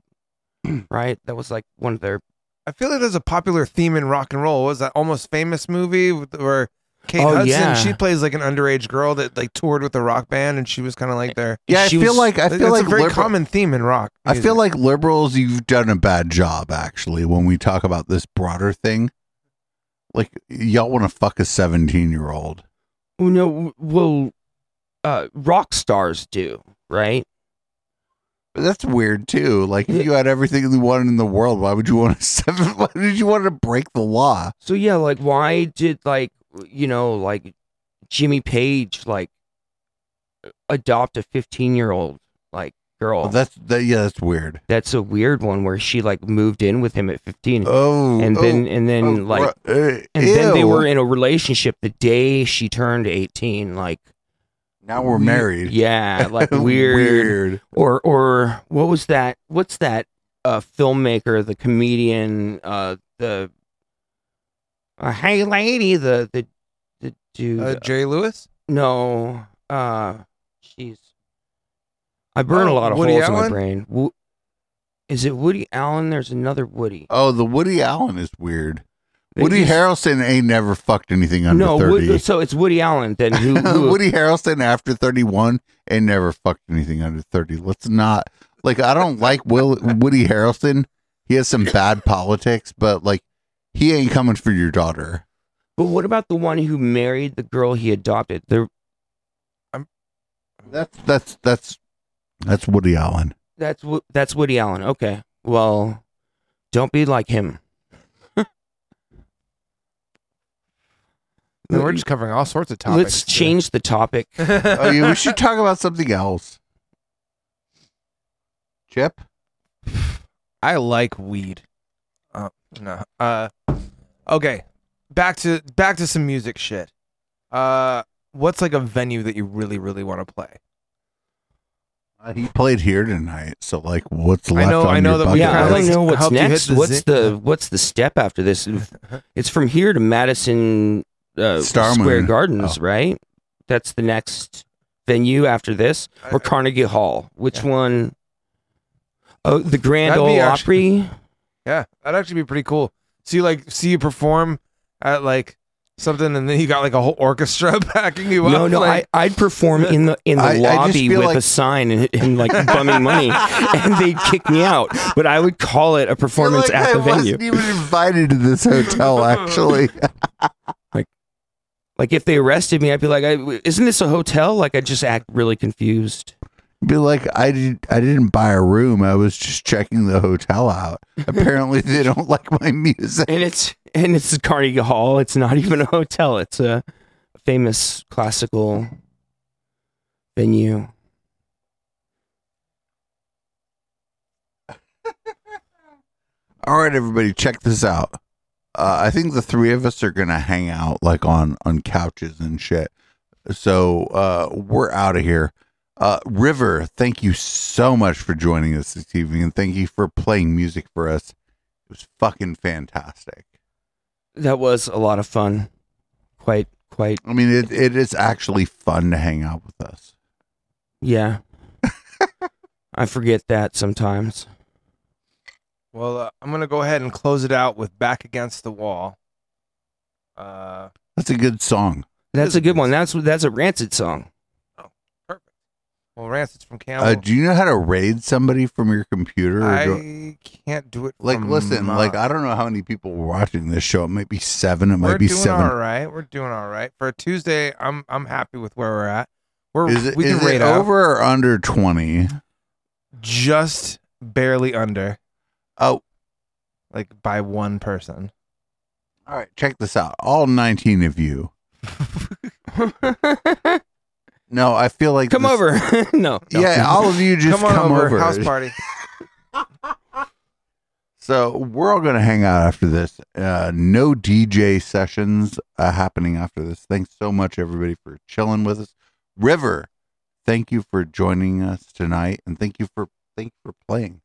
<clears throat> right? That was like one of their. I feel like there's a popular theme in rock and roll. What was that almost famous movie where Kate Oh, Hudson yeah. she plays like an underage girl that like toured with a rock band and she was kind of like their. Yeah, I She feel was- like I it's feel like a very liberal- common theme in rock. I music. feel like liberals, you've done a bad job actually when we talk about this broader thing. Like y'all want to fuck a seventeen-year-old. Oh, no, well, uh, rock stars do, right? That's weird too. Like if you had everything you wanted in the world, why would you want a <laughs> seven? Why did you want to break the law? So yeah, like why did like you know like Jimmy Page like adopt a 15 year old like girl? Well, that's that. Yeah, that's weird. That's a weird one where she like moved in with him at 15, Oh, and oh, then and then oh, like uh, and then they were in a relationship the day she turned 18 like Now we're we- married. yeah like <laughs> weird, weird. or or what was that what's that uh filmmaker the comedian uh the uh, hey lady, the the the dude. Uh, Jerry Lewis. no, uh, jeez, I burn Oh, a lot of Woody holes in my brain. Wo- is it Woody Allen? There's another Woody. Oh, the Woody Allen is weird. They Woody used- Harrelson ain't never fucked anything under no, thirty. Wood, so it's Woody Allen then <laughs> who, who Woody Harrelson after 31 ain't never fucked anything under 30. Let's not like I don't like Will Woody Harrelson. He has some bad politics, but like he ain't coming for your daughter. But what about the one who married the girl he adopted? There, That's that's that's that's Woody Allen. that's that's Woody Allen. Okay, well, don't be like him. <laughs> No, we're just covering all sorts of topics. Let's change the topic. <laughs> Oh yeah, we should talk about something else. Chip? I like weed. Uh, no. Uh, okay. Back to back to some music shit. Uh, what's like a venue that you really really want to play? Uh, he played here tonight, so like what's I left know- on I know your that we yeah, I don't know what's helped you hit next. the what's zi- the what's the step after this? <laughs> It's from here to Madison uh, Star Square Gardens, Oh. right? That's the next venue after this, or Carnegie Hall. Which Yeah. one? Oh, the Grand That'd Ole actually- Opry. <laughs> Yeah, that'd actually be pretty cool. See, like, see you perform at like something, and then you got like a whole orchestra <laughs> backing you No, up. no, like, I, I'd perform in the in the <laughs> I- I lobby feel with like- a sign and, and like bumming money, <laughs> and they'd kick me out. But I would call it a performance like at I the venue. wasn't even invited to this hotel. Actually, Like if they arrested me, I'd be like, I, "Isn't this a hotel?" Like I just act really confused. Be like, I did. I didn't buy a room. I was just checking the hotel out. <laughs> Apparently, they don't like my music. And it's and it's Carnegie Hall. It's not <laughs> even a hotel. It's a famous classical venue. <laughs> All right, everybody, check this out. Uh, I think the three of us are gonna hang out like on on couches and shit. So uh, we're out of here. Uh, River, thank you so much for joining us this evening, and thank you for playing music for us. It was fucking fantastic. That was a lot of fun. Quite quite I mean, it, it is actually fun to hang out with us. yeah. <laughs> I forget that sometimes. well, uh, I'm gonna go ahead and close it out with "Back Against the Wall." Uh, That's a good song. That's a good one. That's that's a rancid song. Well, Rancid's from Campbell. Uh, do you know how to raid somebody from your computer? or do- I can't do it. like, from listen, my- like I don't know how many people were watching this show. It might be seven. It we're might be doing seven. all right. We're doing all right for a Tuesday. I'm I'm happy with where we're at. We're Is it, we can is it over or under twenty? just barely under, Oh, like by one person. all right. Check this out. All nineteen of you. <laughs> No, I feel like Come this- over. <laughs> no, no. Yeah, all of you just come on over, over. house party. <laughs> So we're all going to hang out after this. Uh, no DJ sessions uh, happening after this. Thanks so much, everybody, for chilling with us. River, thank you for joining us tonight, and thank you for thank you for playing.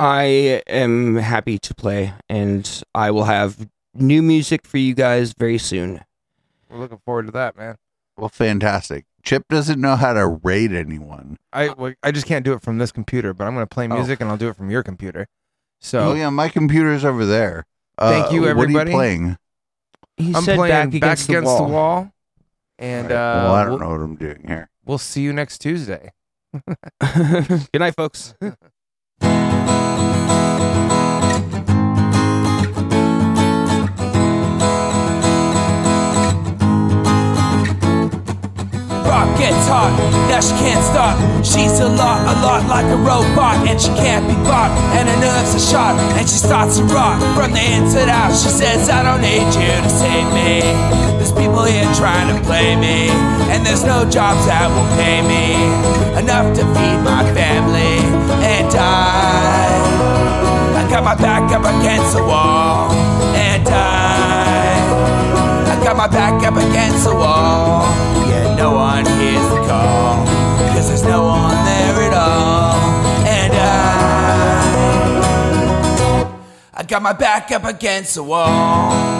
I am happy to play, and I will have new music for you guys very soon. We're looking forward to that, man. Well, fantastic. Chip doesn't know how to raid anyone. I well, I just can't do it from this computer, but I'm gonna play Oh. music and I'll do it from your computer. So Oh yeah, my computer's over there. Uh, Thank you, What are everybody. you playing? He I'm said playing back against, the, wall. and All right, uh, well, I don't we'll, know what I'm doing here. we'll see you next Tuesday. <laughs> Good night, folks. <laughs> rock gets hot, now she can't stop. She's a lot, a lot like a robot, and she can't be bought. And her nerves are shot, and she starts to rot from the inside out. She says, I don't need you to save me. There's people here trying to play me, and there's no jobs that will pay me enough to feed my family. And I, I got my back up against the wall, and I. I got my back up against the wall no one hears the call, cause there's no one there at all. And I, I got my back up against the wall.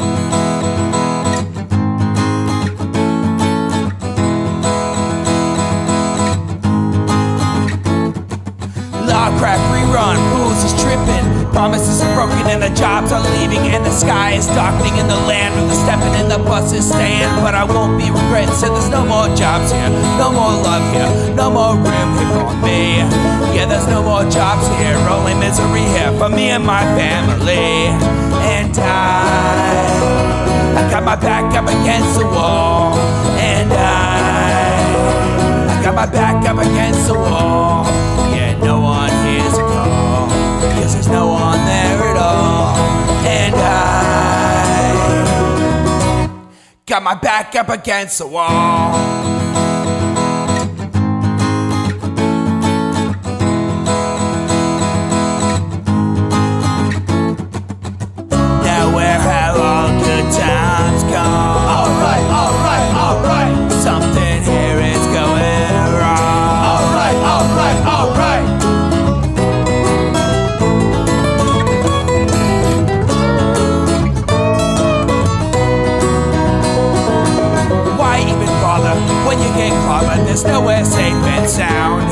crap rerun, pools is tripping. Promises are broken and the jobs are leaving, and the sky is darkening in the land where the stepping and the buses stand. But I won't be regretting, said there's no more jobs here, no more love here, no more room here for me. Yeah, there's no more jobs here, only misery here for me and my family. And I, I got my back up against the wall, and I, I got my back up against the wall. Yeah, no one hears a call, cause there's no one got my back up against the wall. Now where have all good times gone? There's nowhere safe and sound.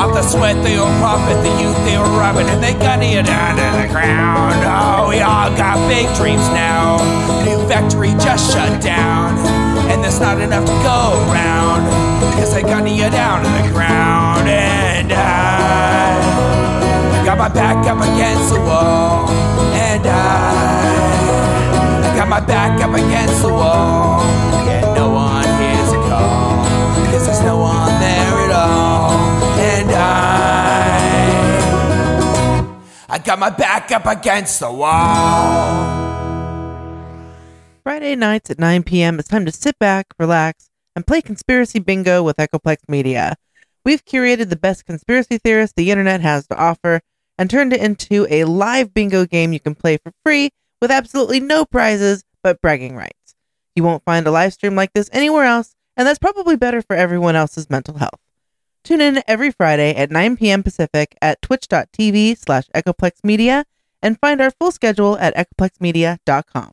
Off the sweat they will profit, the youth they were robbing, and they gunning you down to the ground. Oh, we all got big dreams now. New factory just shut down, and there's not enough to go around. Cause they gunning you down to the ground, and I, got my back up against the wall, and I, I got my back up against the wall. Yeah, no there at all. And I, I got my back up against the wall. Friday nights at 9 p.m., it's time to sit back, relax, and play Conspiracy Bingo with Echoplex Media. We've curated the best conspiracy theorists the internet has to offer and turned it into a live bingo game you can play for free with absolutely no prizes but bragging rights. You won't find a live stream like this anywhere else, and that's probably better for everyone else's mental health. Tune in every Friday at 9 p.m. Pacific at twitch.tv slash Echoplex Media and find our full schedule at echoplexmedia.com.